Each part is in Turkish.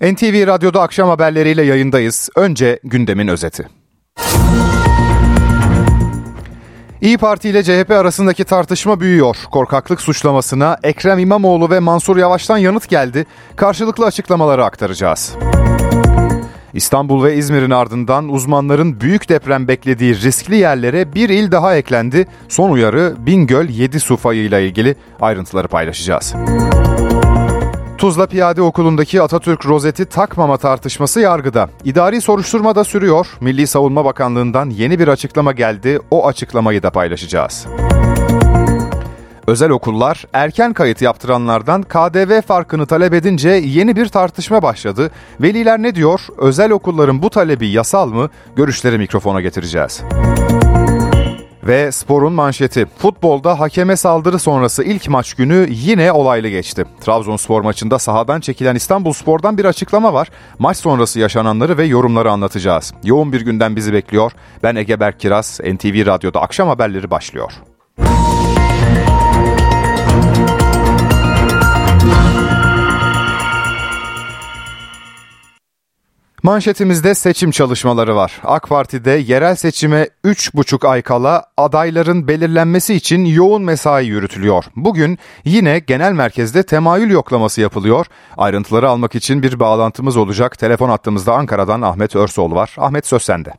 NTV Radyo'da akşam haberleriyle yayındayız. Önce gündemin özeti. İyi Parti ile CHP arasındaki tartışma büyüyor. Korkaklık suçlamasına Ekrem İmamoğlu ve Mansur Yavaş'tan yanıt geldi. Karşılıklı açıklamaları aktaracağız. İstanbul ve İzmir'in ardından uzmanların büyük deprem beklediği riskli yerlere bir il daha eklendi. Son uyarı Bingöl 7 su fayıyla ilgili ayrıntıları paylaşacağız. Tuzla Piyade Okulu'ndaki Atatürk rozeti takmama tartışması yargıda. İdari soruşturma da sürüyor. Milli Savunma Bakanlığı'ndan yeni bir açıklama geldi. O açıklamayı da paylaşacağız. Özel okullar erken kayıt yaptıranlardan KDV farkını talep edince yeni bir tartışma başladı. Veliler ne diyor? Özel okulların bu talebi yasal mı? Görüşleri mikrofona getireceğiz. Ve sporun manşeti. Futbolda hakeme saldırı sonrası ilk maç günü yine olaylı geçti. Trabzonspor maçında sahadan çekilen İstanbul Spor'dan bir açıklama var. Maç sonrası yaşananları ve yorumları anlatacağız. Yoğun bir günden bizi bekliyor. Ben Ege Berk Kiraz, NTV Radyo'da akşam haberleri başlıyor. Manşetimizde seçim çalışmaları var. AK Parti'de yerel seçime 3,5 ay kala adayların belirlenmesi için yoğun mesai yürütülüyor. Bugün yine genel merkezde temayül yoklaması yapılıyor. Ayrıntıları almak için bir bağlantımız olacak. Telefon attığımızda Ankara'dan Ahmet Örsoğlu var. Ahmet söz sende.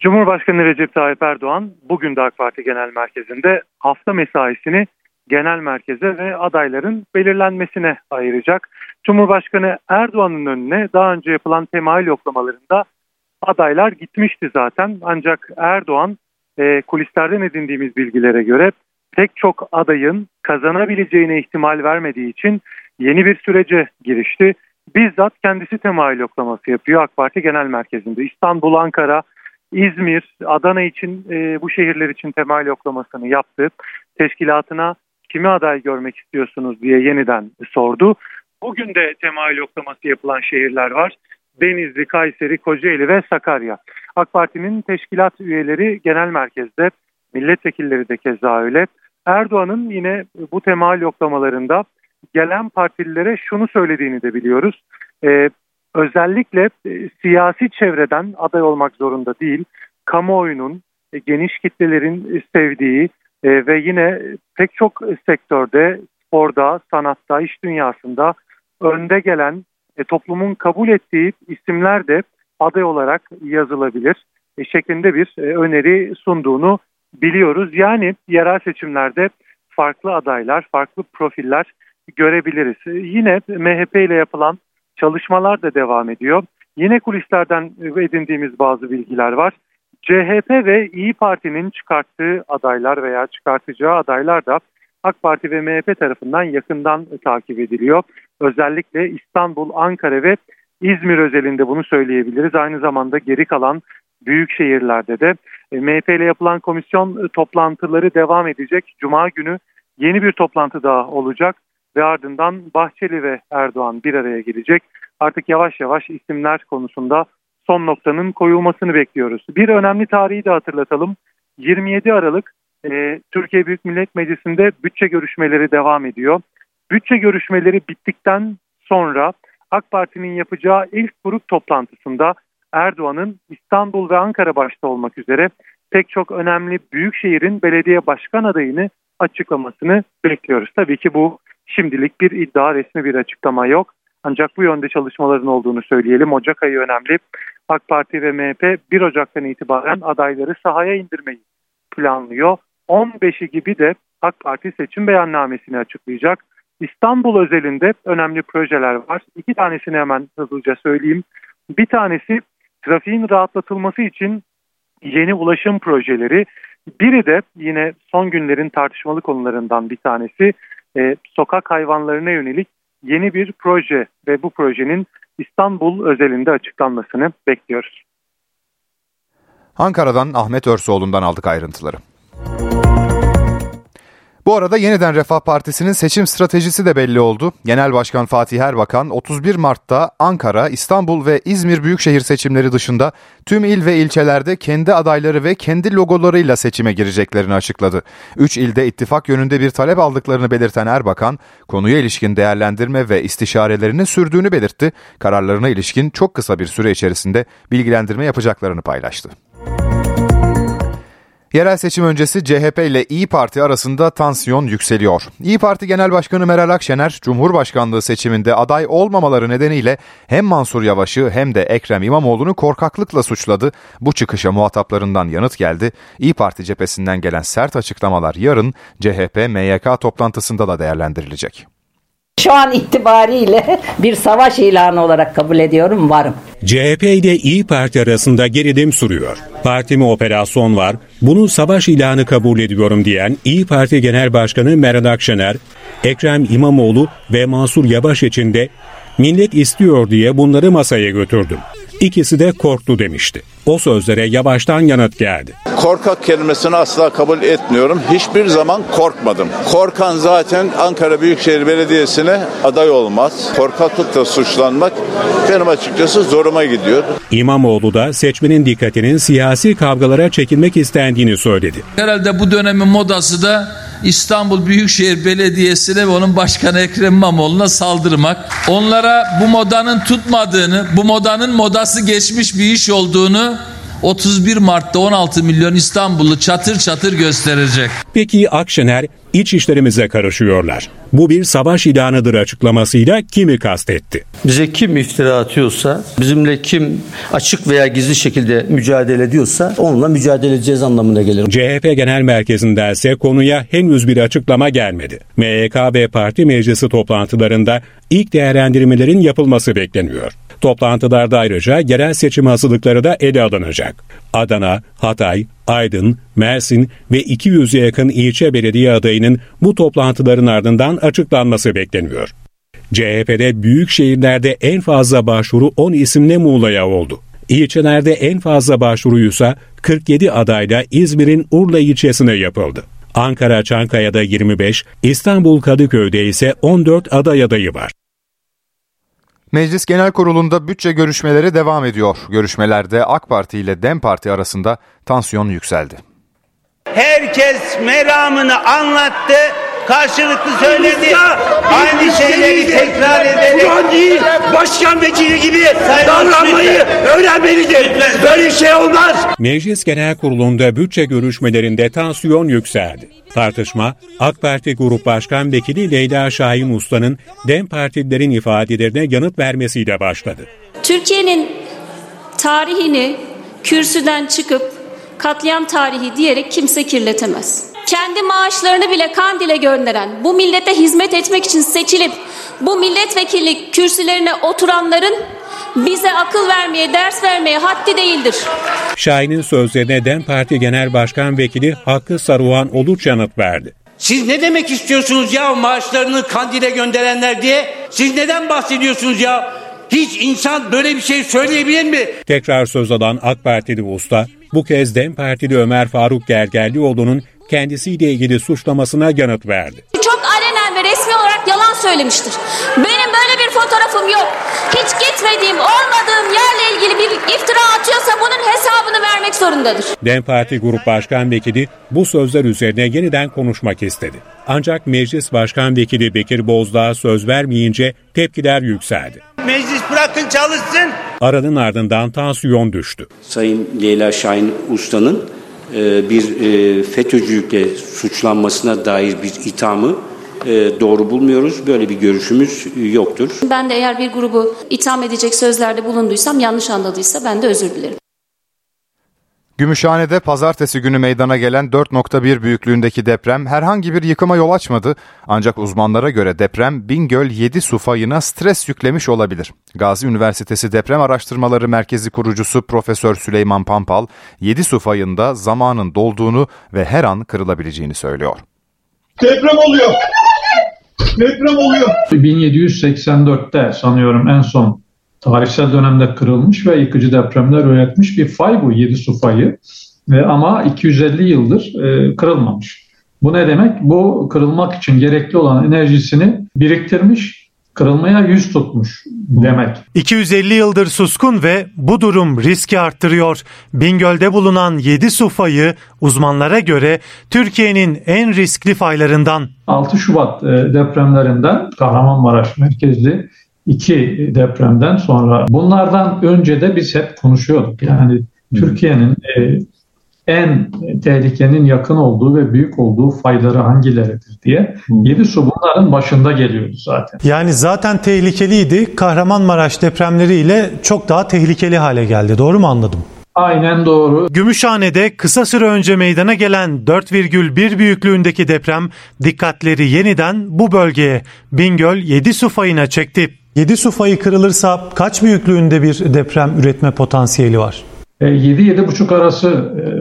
Cumhurbaşkanı Recep Tayyip Erdoğan bugün de AK Parti Genel Merkezi'nde hafta mesaisini genel merkeze ve adayların belirlenmesine ayıracak. Cumhurbaşkanı Erdoğan'ın önüne daha önce yapılan temayül yoklamalarında adaylar gitmişti zaten. Ancak Erdoğan e, kulislerden edindiğimiz bilgilere göre pek çok adayın kazanabileceğine ihtimal vermediği için yeni bir sürece girişti. Bizzat kendisi temayül yoklaması yapıyor AK Parti Genel Merkezi'nde. İstanbul, Ankara, İzmir, Adana için e, bu şehirler için temayül yoklamasını yaptı. Teşkilatına kimi aday görmek istiyorsunuz diye yeniden sordu. Bugün de temayül yoklaması yapılan şehirler var. Denizli, Kayseri, Kocaeli ve Sakarya. AK Parti'nin teşkilat üyeleri genel merkezde, milletvekilleri de keza öyle. Erdoğan'ın yine bu temayül yoklamalarında gelen partililere şunu söylediğini de biliyoruz. Ee, özellikle e, siyasi çevreden aday olmak zorunda değil, kamuoyunun, e, geniş kitlelerin sevdiği e, ve yine pek çok sektörde, sporda, sanatta, iş dünyasında önde gelen e, toplumun kabul ettiği isimler de aday olarak yazılabilir e, şeklinde bir e, öneri sunduğunu biliyoruz. Yani yerel seçimlerde farklı adaylar, farklı profiller görebiliriz. E, yine MHP ile yapılan çalışmalar da devam ediyor. Yine kulislerden edindiğimiz bazı bilgiler var. CHP ve İyi Parti'nin çıkarttığı adaylar veya çıkartacağı adaylar da AK Parti ve MHP tarafından yakından takip ediliyor. Özellikle İstanbul, Ankara ve İzmir özelinde bunu söyleyebiliriz. Aynı zamanda geri kalan büyük şehirlerde de e, MHP ile yapılan komisyon toplantıları devam edecek. Cuma günü yeni bir toplantı daha olacak ve ardından Bahçeli ve Erdoğan bir araya gelecek. Artık yavaş yavaş isimler konusunda son noktanın koyulmasını bekliyoruz. Bir önemli tarihi de hatırlatalım. 27 Aralık e, Türkiye Büyük Millet Meclisi'nde bütçe görüşmeleri devam ediyor. Bütçe görüşmeleri bittikten sonra AK Parti'nin yapacağı ilk grup toplantısında Erdoğan'ın İstanbul ve Ankara başta olmak üzere pek çok önemli büyük şehrin belediye başkan adayını açıklamasını bekliyoruz. Tabii ki bu şimdilik bir iddia resmi bir açıklama yok. Ancak bu yönde çalışmaların olduğunu söyleyelim. Ocak ayı önemli. AK Parti ve MHP 1 Ocak'tan itibaren adayları sahaya indirmeyi planlıyor. 15'i gibi de AK Parti seçim beyannamesini açıklayacak. İstanbul özelinde önemli projeler var. İki tanesini hemen hızlıca söyleyeyim. Bir tanesi trafiğin rahatlatılması için yeni ulaşım projeleri. Biri de yine son günlerin tartışmalı konularından bir tanesi e, sokak hayvanlarına yönelik yeni bir proje ve bu projenin İstanbul özelinde açıklanmasını bekliyoruz. Ankara'dan Ahmet Örsoğlu'ndan aldık ayrıntıları. Bu arada yeniden Refah Partisi'nin seçim stratejisi de belli oldu. Genel Başkan Fatih Erbakan 31 Mart'ta Ankara, İstanbul ve İzmir büyükşehir seçimleri dışında tüm il ve ilçelerde kendi adayları ve kendi logolarıyla seçime gireceklerini açıkladı. 3 ilde ittifak yönünde bir talep aldıklarını belirten Erbakan, konuya ilişkin değerlendirme ve istişarelerini sürdüğünü belirtti. Kararlarına ilişkin çok kısa bir süre içerisinde bilgilendirme yapacaklarını paylaştı. Yerel seçim öncesi CHP ile İyi Parti arasında tansiyon yükseliyor. İyi Parti Genel Başkanı Meral Akşener, Cumhurbaşkanlığı seçiminde aday olmamaları nedeniyle hem Mansur Yavaş'ı hem de Ekrem İmamoğlu'nu korkaklıkla suçladı. Bu çıkışa muhataplarından yanıt geldi. İyi Parti cephesinden gelen sert açıklamalar yarın CHP MYK toplantısında da değerlendirilecek. Şu an itibariyle bir savaş ilanı olarak kabul ediyorum varım. CHP ile İyi Parti arasında gerilim sürüyor. Partime operasyon var, bunu savaş ilanı kabul ediyorum diyen İyi Parti Genel Başkanı Meral Akşener, Ekrem İmamoğlu ve Mansur Yavaş için de millet istiyor diye bunları masaya götürdüm. İkisi de korktu demişti. O sözlere yavaştan yanıt geldi. Korkak kelimesini asla kabul etmiyorum. Hiçbir zaman korkmadım. Korkan zaten Ankara Büyükşehir Belediyesi'ne aday olmaz. Korkaklıkla suçlanmak benim açıkçası zoruma gidiyor. İmamoğlu da seçmenin dikkatinin siyasi kavgalara çekilmek istendiğini söyledi. Herhalde bu dönemin modası da İstanbul Büyükşehir Belediyesi'ne ve onun başkanı Ekrem İmamoğlu'na saldırmak. Onlara bu modanın tutmadığını, bu modanın modası geçmiş bir iş olduğunu 31 Mart'ta 16 milyon İstanbullu çatır çatır gösterecek. Peki Akşener iç işlerimize karışıyorlar. Bu bir savaş ilanıdır açıklamasıyla kimi kastetti? Bize kim iftira atıyorsa, bizimle kim açık veya gizli şekilde mücadele ediyorsa onunla mücadele edeceğiz anlamına gelir. CHP Genel Merkezi'nde ise konuya henüz bir açıklama gelmedi. MYK ve parti meclisi toplantılarında ilk değerlendirmelerin yapılması bekleniyor. Toplantılarda ayrıca yerel seçim hazırlıkları da ele alınacak. Adana, Hatay, Aydın, Mersin ve 200'e yakın ilçe belediye adayının bu toplantıların ardından açıklanması bekleniyor. CHP'de büyük şehirlerde en fazla başvuru 10 isimle Muğla'ya oldu. İlçelerde en fazla başvuruysa 47 adayla İzmir'in Urla ilçesine yapıldı. Ankara Çankaya'da 25, İstanbul Kadıköy'de ise 14 aday adayı var. Meclis Genel Kurulu'nda bütçe görüşmeleri devam ediyor. Görüşmelerde AK Parti ile DEM Parti arasında tansiyon yükseldi. Herkes meramını anlattı, karşılıklı söyledi. Aynı şeyleri tekrar edelim. Şu an değil, başkan vekili gibi davranmayı öğrenmelidir. Böyle şey olmaz. Meclis Genel Kurulu'nda bütçe görüşmelerinde tansiyon yükseldi. Tartışma, AK Parti Grup Başkan Vekili Leyla Şahin Usta'nın DEM Partililerin ifadelerine yanıt vermesiyle başladı. Türkiye'nin tarihini kürsüden çıkıp katliam tarihi diyerek kimse kirletemez. Kendi maaşlarını bile Kandil'e gönderen, bu millete hizmet etmek için seçilip bu milletvekillik kürsülerine oturanların bize akıl vermeye, ders vermeye haddi değildir. Şahin'in sözlerine DEM Parti Genel Başkan Vekili Hakkı Saruhan Oluç yanıt verdi. Siz ne demek istiyorsunuz ya maaşlarını Kandil'e gönderenler diye? Siz neden bahsediyorsunuz ya? Hiç insan böyle bir şey söyleyebilir mi? Tekrar söz alan AK Partili usta bu kez DEM Partili Ömer Faruk Gergerlioğlu'nun kendisiyle ilgili suçlamasına yanıt verdi. Çok alenen ve resmi olarak yalan söylemiştir. Benim böyle bir fotoğrafım yok. Hiç gitmediğim, olmadığım yerle ilgili bir iftira atıyorsa bunun hesabını vermek zorundadır. DEM Parti Grup Başkan Vekili bu sözler üzerine yeniden konuşmak istedi. Ancak Meclis Başkan Vekili Bekir Bozdağ söz vermeyince tepkiler yükseldi. Meclis bırakın çalışsın. Aranın ardından tansiyon düştü. Sayın Leyla Şahin Usta'nın bir e, FETÖ'cülükle suçlanmasına dair bir ithamı e, doğru bulmuyoruz. Böyle bir görüşümüz yoktur. Ben de eğer bir grubu itham edecek sözlerde bulunduysam, yanlış anladıysa ben de özür dilerim. Gümüşhane'de pazartesi günü meydana gelen 4.1 büyüklüğündeki deprem herhangi bir yıkıma yol açmadı. Ancak uzmanlara göre deprem Bingöl 7 su fayına stres yüklemiş olabilir. Gazi Üniversitesi Deprem Araştırmaları Merkezi kurucusu Profesör Süleyman Pampal, 7 su fayında zamanın dolduğunu ve her an kırılabileceğini söylüyor. Deprem oluyor. Deprem oluyor. 1784'te sanıyorum en son tarihsel dönemde kırılmış ve yıkıcı depremler üretmiş bir fay bu 7 su fayı. E, ama 250 yıldır e, kırılmamış. Bu ne demek? Bu kırılmak için gerekli olan enerjisini biriktirmiş, kırılmaya yüz tutmuş demek. 250 yıldır suskun ve bu durum riski arttırıyor. Bingöl'de bulunan 7 su fayı uzmanlara göre Türkiye'nin en riskli faylarından. 6 Şubat e, depremlerinden Kahramanmaraş merkezli iki depremden sonra bunlardan önce de biz hep konuşuyorduk. Yani Türkiye'nin e, en tehlikenin yakın olduğu ve büyük olduğu fayları hangileridir diye. Yedi su bunların başında geliyordu zaten. Yani zaten tehlikeliydi. Kahramanmaraş depremleriyle çok daha tehlikeli hale geldi. Doğru mu anladım? Aynen doğru. Gümüşhane'de kısa süre önce meydana gelen 4,1 büyüklüğündeki deprem dikkatleri yeniden bu bölgeye Bingöl 7 su fayına çekti. 7 su fayı kırılırsa kaç büyüklüğünde bir deprem üretme potansiyeli var? 7-7,5 e, arası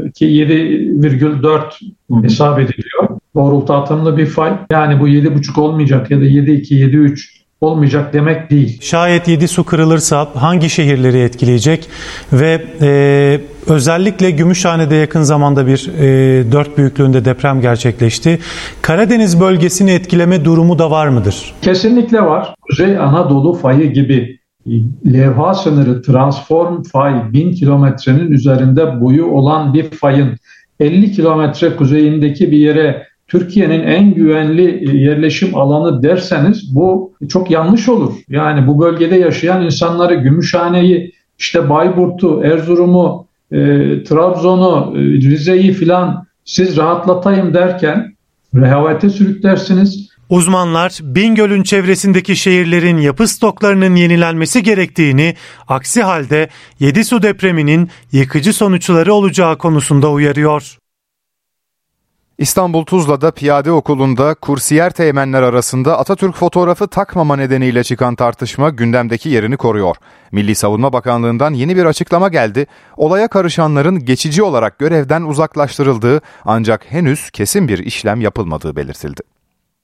e, ki 7,4 hesap ediliyor. Doğrultu atımlı bir fay. Yani bu 7,5 olmayacak ya da 7,2, 7,3 olmayacak demek değil. Şayet 7 su kırılırsa hangi şehirleri etkileyecek ve e, özellikle Gümüşhane'de yakın zamanda bir e, 4 büyüklüğünde deprem gerçekleşti. Karadeniz bölgesini etkileme durumu da var mıdır? Kesinlikle var. Kuzey Anadolu fayı gibi levha sınırı transform fay 1000 kilometrenin üzerinde boyu olan bir fayın 50 kilometre kuzeyindeki bir yere Türkiye'nin en güvenli yerleşim alanı derseniz bu çok yanlış olur. Yani bu bölgede yaşayan insanları Gümüşhane'yi, işte Bayburt'u, Erzurum'u, e, Trabzon'u, e, Rize'yi filan siz rahatlatayım derken rehavete sürüklersiniz. Uzmanlar Bingöl'ün çevresindeki şehirlerin yapı stoklarının yenilenmesi gerektiğini, aksi halde 7 su depreminin yıkıcı sonuçları olacağı konusunda uyarıyor. İstanbul Tuzla'da piyade okulunda kursiyer teğmenler arasında Atatürk fotoğrafı takmama nedeniyle çıkan tartışma gündemdeki yerini koruyor. Milli Savunma Bakanlığı'ndan yeni bir açıklama geldi. Olaya karışanların geçici olarak görevden uzaklaştırıldığı ancak henüz kesin bir işlem yapılmadığı belirtildi.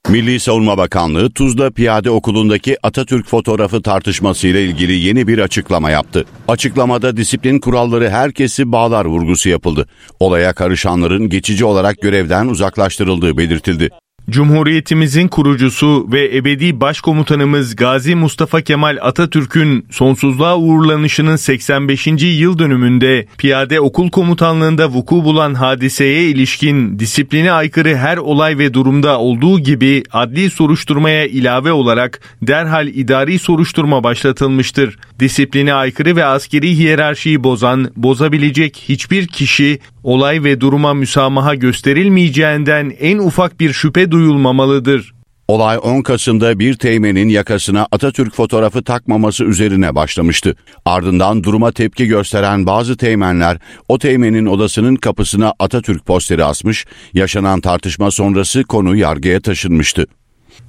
Milli Savunma Bakanlığı Tuzla Piyade Okulu'ndaki Atatürk fotoğrafı tartışmasıyla ilgili yeni bir açıklama yaptı. Açıklamada disiplin kuralları herkesi bağlar vurgusu yapıldı. Olaya karışanların geçici olarak görevden uzaklaştırıldığı belirtildi. Cumhuriyetimizin kurucusu ve ebedi başkomutanımız Gazi Mustafa Kemal Atatürk'ün sonsuzluğa uğurlanışının 85. yıl dönümünde piyade okul komutanlığında vuku bulan hadiseye ilişkin disipline aykırı her olay ve durumda olduğu gibi adli soruşturmaya ilave olarak derhal idari soruşturma başlatılmıştır. Disipline aykırı ve askeri hiyerarşiyi bozan, bozabilecek hiçbir kişi olay ve duruma müsamaha gösterilmeyeceğinden en ufak bir şüphe duyulmamalıdır. Olay 10 Kasım'da bir teğmenin yakasına Atatürk fotoğrafı takmaması üzerine başlamıştı. Ardından duruma tepki gösteren bazı teğmenler o teğmenin odasının kapısına Atatürk posteri asmış, yaşanan tartışma sonrası konu yargıya taşınmıştı.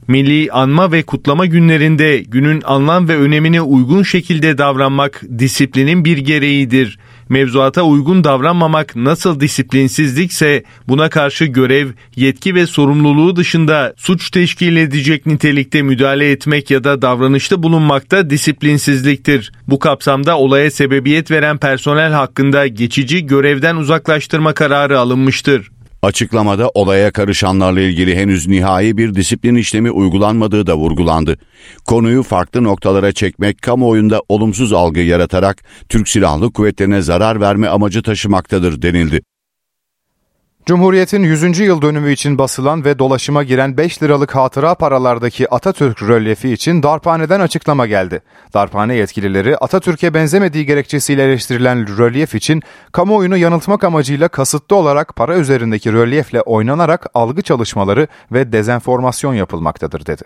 Milli anma ve kutlama günlerinde günün anlam ve önemine uygun şekilde davranmak disiplinin bir gereğidir mevzuata uygun davranmamak nasıl disiplinsizlikse buna karşı görev, yetki ve sorumluluğu dışında suç teşkil edecek nitelikte müdahale etmek ya da davranışta bulunmak da disiplinsizliktir. Bu kapsamda olaya sebebiyet veren personel hakkında geçici görevden uzaklaştırma kararı alınmıştır. Açıklamada olaya karışanlarla ilgili henüz nihai bir disiplin işlemi uygulanmadığı da vurgulandı. Konuyu farklı noktalara çekmek kamuoyunda olumsuz algı yaratarak Türk Silahlı Kuvvetlerine zarar verme amacı taşımaktadır denildi. Cumhuriyet'in 100. yıl dönümü için basılan ve dolaşıma giren 5 liralık hatıra paralardaki Atatürk rölyefi için darphaneden açıklama geldi. Darphane yetkilileri Atatürk'e benzemediği gerekçesiyle eleştirilen rölyef için kamuoyunu yanıltmak amacıyla kasıtlı olarak para üzerindeki rölyefle oynanarak algı çalışmaları ve dezenformasyon yapılmaktadır dedi.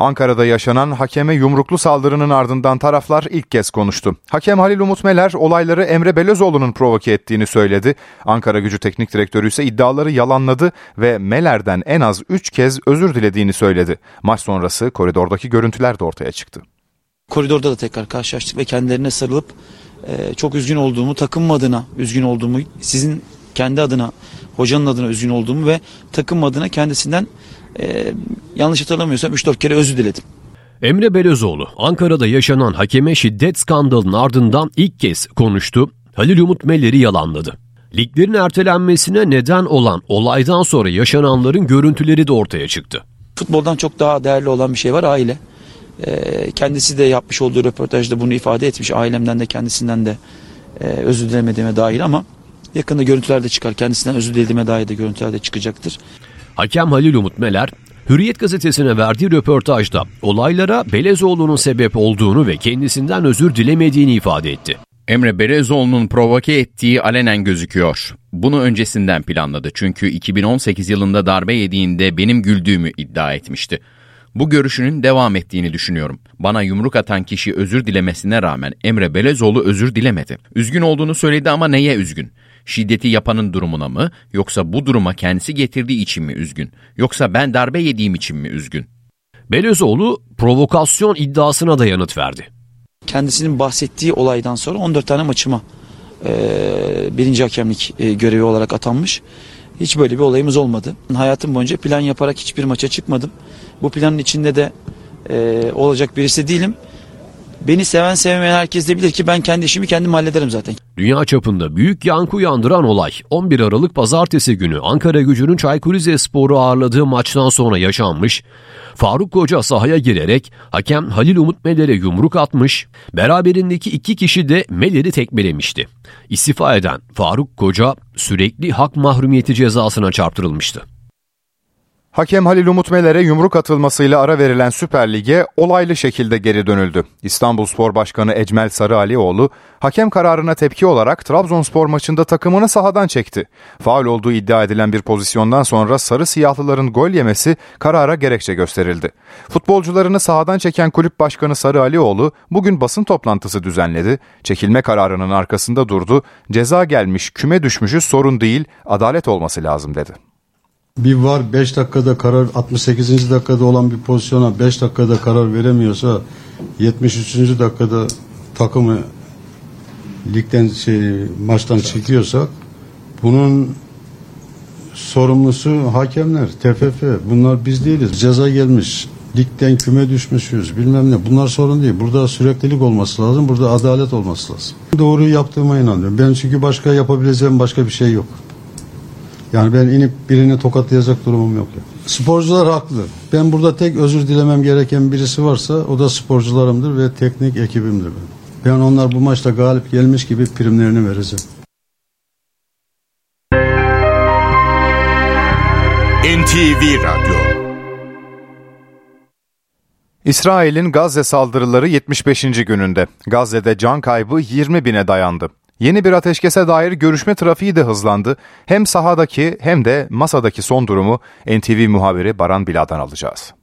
Ankara'da yaşanan hakeme yumruklu saldırının ardından taraflar ilk kez konuştu. Hakem Halil Umut Meler olayları Emre Belözoğlu'nun provoke ettiğini söyledi. Ankara Gücü Teknik Direktörü ise iddiaları yalanladı ve Meler'den en az 3 kez özür dilediğini söyledi. Maç sonrası koridordaki görüntüler de ortaya çıktı. Koridorda da tekrar karşılaştık ve kendilerine sarılıp e, çok üzgün olduğumu, takım adına üzgün olduğumu, sizin kendi adına, hocanın adına üzgün olduğumu ve takım adına kendisinden e, yanlış hatırlamıyorsam 3-4 kere özür diledim. Emre Belözoğlu Ankara'da yaşanan hakeme şiddet skandalının ardından ilk kez konuştu. Halil Umut Meller'i yalanladı. Liglerin ertelenmesine neden olan olaydan sonra yaşananların görüntüleri de ortaya çıktı. Futboldan çok daha değerli olan bir şey var aile. Ee, kendisi de yapmış olduğu röportajda bunu ifade etmiş. Ailemden de kendisinden de e, özür dilemediğime dair ama yakında görüntüler de çıkar. Kendisinden özür dilediğime dair de görüntüler de çıkacaktır. Hakem Halil Umut Meler, Hürriyet gazetesine verdiği röportajda olaylara Belezoğlu'nun sebep olduğunu ve kendisinden özür dilemediğini ifade etti. Emre Belezoğlu'nun provoke ettiği alenen gözüküyor. Bunu öncesinden planladı çünkü 2018 yılında darbe yediğinde benim güldüğümü iddia etmişti. Bu görüşünün devam ettiğini düşünüyorum. Bana yumruk atan kişi özür dilemesine rağmen Emre Belezoğlu özür dilemedi. Üzgün olduğunu söyledi ama neye üzgün? Şiddeti yapanın durumuna mı yoksa bu duruma kendisi getirdiği için mi üzgün? Yoksa ben darbe yediğim için mi üzgün? Belezoğlu provokasyon iddiasına da yanıt verdi. Kendisinin bahsettiği olaydan sonra 14 tane maçıma e, birinci hakemlik e, görevi olarak atanmış. Hiç böyle bir olayımız olmadı. Hayatım boyunca plan yaparak hiçbir maça çıkmadım. Bu planın içinde de e, olacak birisi değilim. Beni seven sevmeyen herkes de bilir ki ben kendi işimi kendim hallederim zaten. Dünya çapında büyük yankı uyandıran olay 11 Aralık pazartesi günü Ankara gücünün Çaykur Rizespor'u ağırladığı maçtan sonra yaşanmış. Faruk Koca sahaya girerek hakem Halil Umut Meler'e yumruk atmış, beraberindeki iki kişi de Meler'i tekmelemişti. İstifa eden Faruk Koca sürekli hak mahrumiyeti cezasına çarptırılmıştı. Hakem Halil Umut Meler'e yumruk atılmasıyla ara verilen Süper Lig'e olaylı şekilde geri dönüldü. İstanbulspor Başkanı Ecmel Sarıalioğlu hakem kararına tepki olarak Trabzonspor maçında takımını sahadan çekti. Faul olduğu iddia edilen bir pozisyondan sonra sarı siyahlıların gol yemesi karara gerekçe gösterildi. Futbolcularını sahadan çeken kulüp başkanı Sarıalioğlu bugün basın toplantısı düzenledi. Çekilme kararının arkasında durdu. Ceza gelmiş, küme düşmüşüz sorun değil, adalet olması lazım dedi. Bir var 5 dakikada karar 68. dakikada olan bir pozisyona 5 dakikada karar veremiyorsa 73. dakikada takımı ligden şey, maçtan çekiyorsak bunun sorumlusu hakemler, TFF. Bunlar biz değiliz. Ceza gelmiş. Ligden küme düşmüşüz. Bilmem ne. Bunlar sorun değil. Burada süreklilik olması lazım. Burada adalet olması lazım. Doğru yaptığıma inanıyorum. Ben çünkü başka yapabileceğim başka bir şey yok. Yani ben inip birini tokatlayacak durumum yok. Ya. Sporcular haklı. Ben burada tek özür dilemem gereken birisi varsa o da sporcularımdır ve teknik ekibimdir. Ben, ben onlar bu maçta galip gelmiş gibi primlerini vereceğim. NTV Radyo İsrail'in Gazze saldırıları 75. gününde. Gazze'de can kaybı 20 bine dayandı. Yeni bir ateşkese dair görüşme trafiği de hızlandı. Hem sahadaki hem de masadaki son durumu NTV muhabiri Baran Bila'dan alacağız.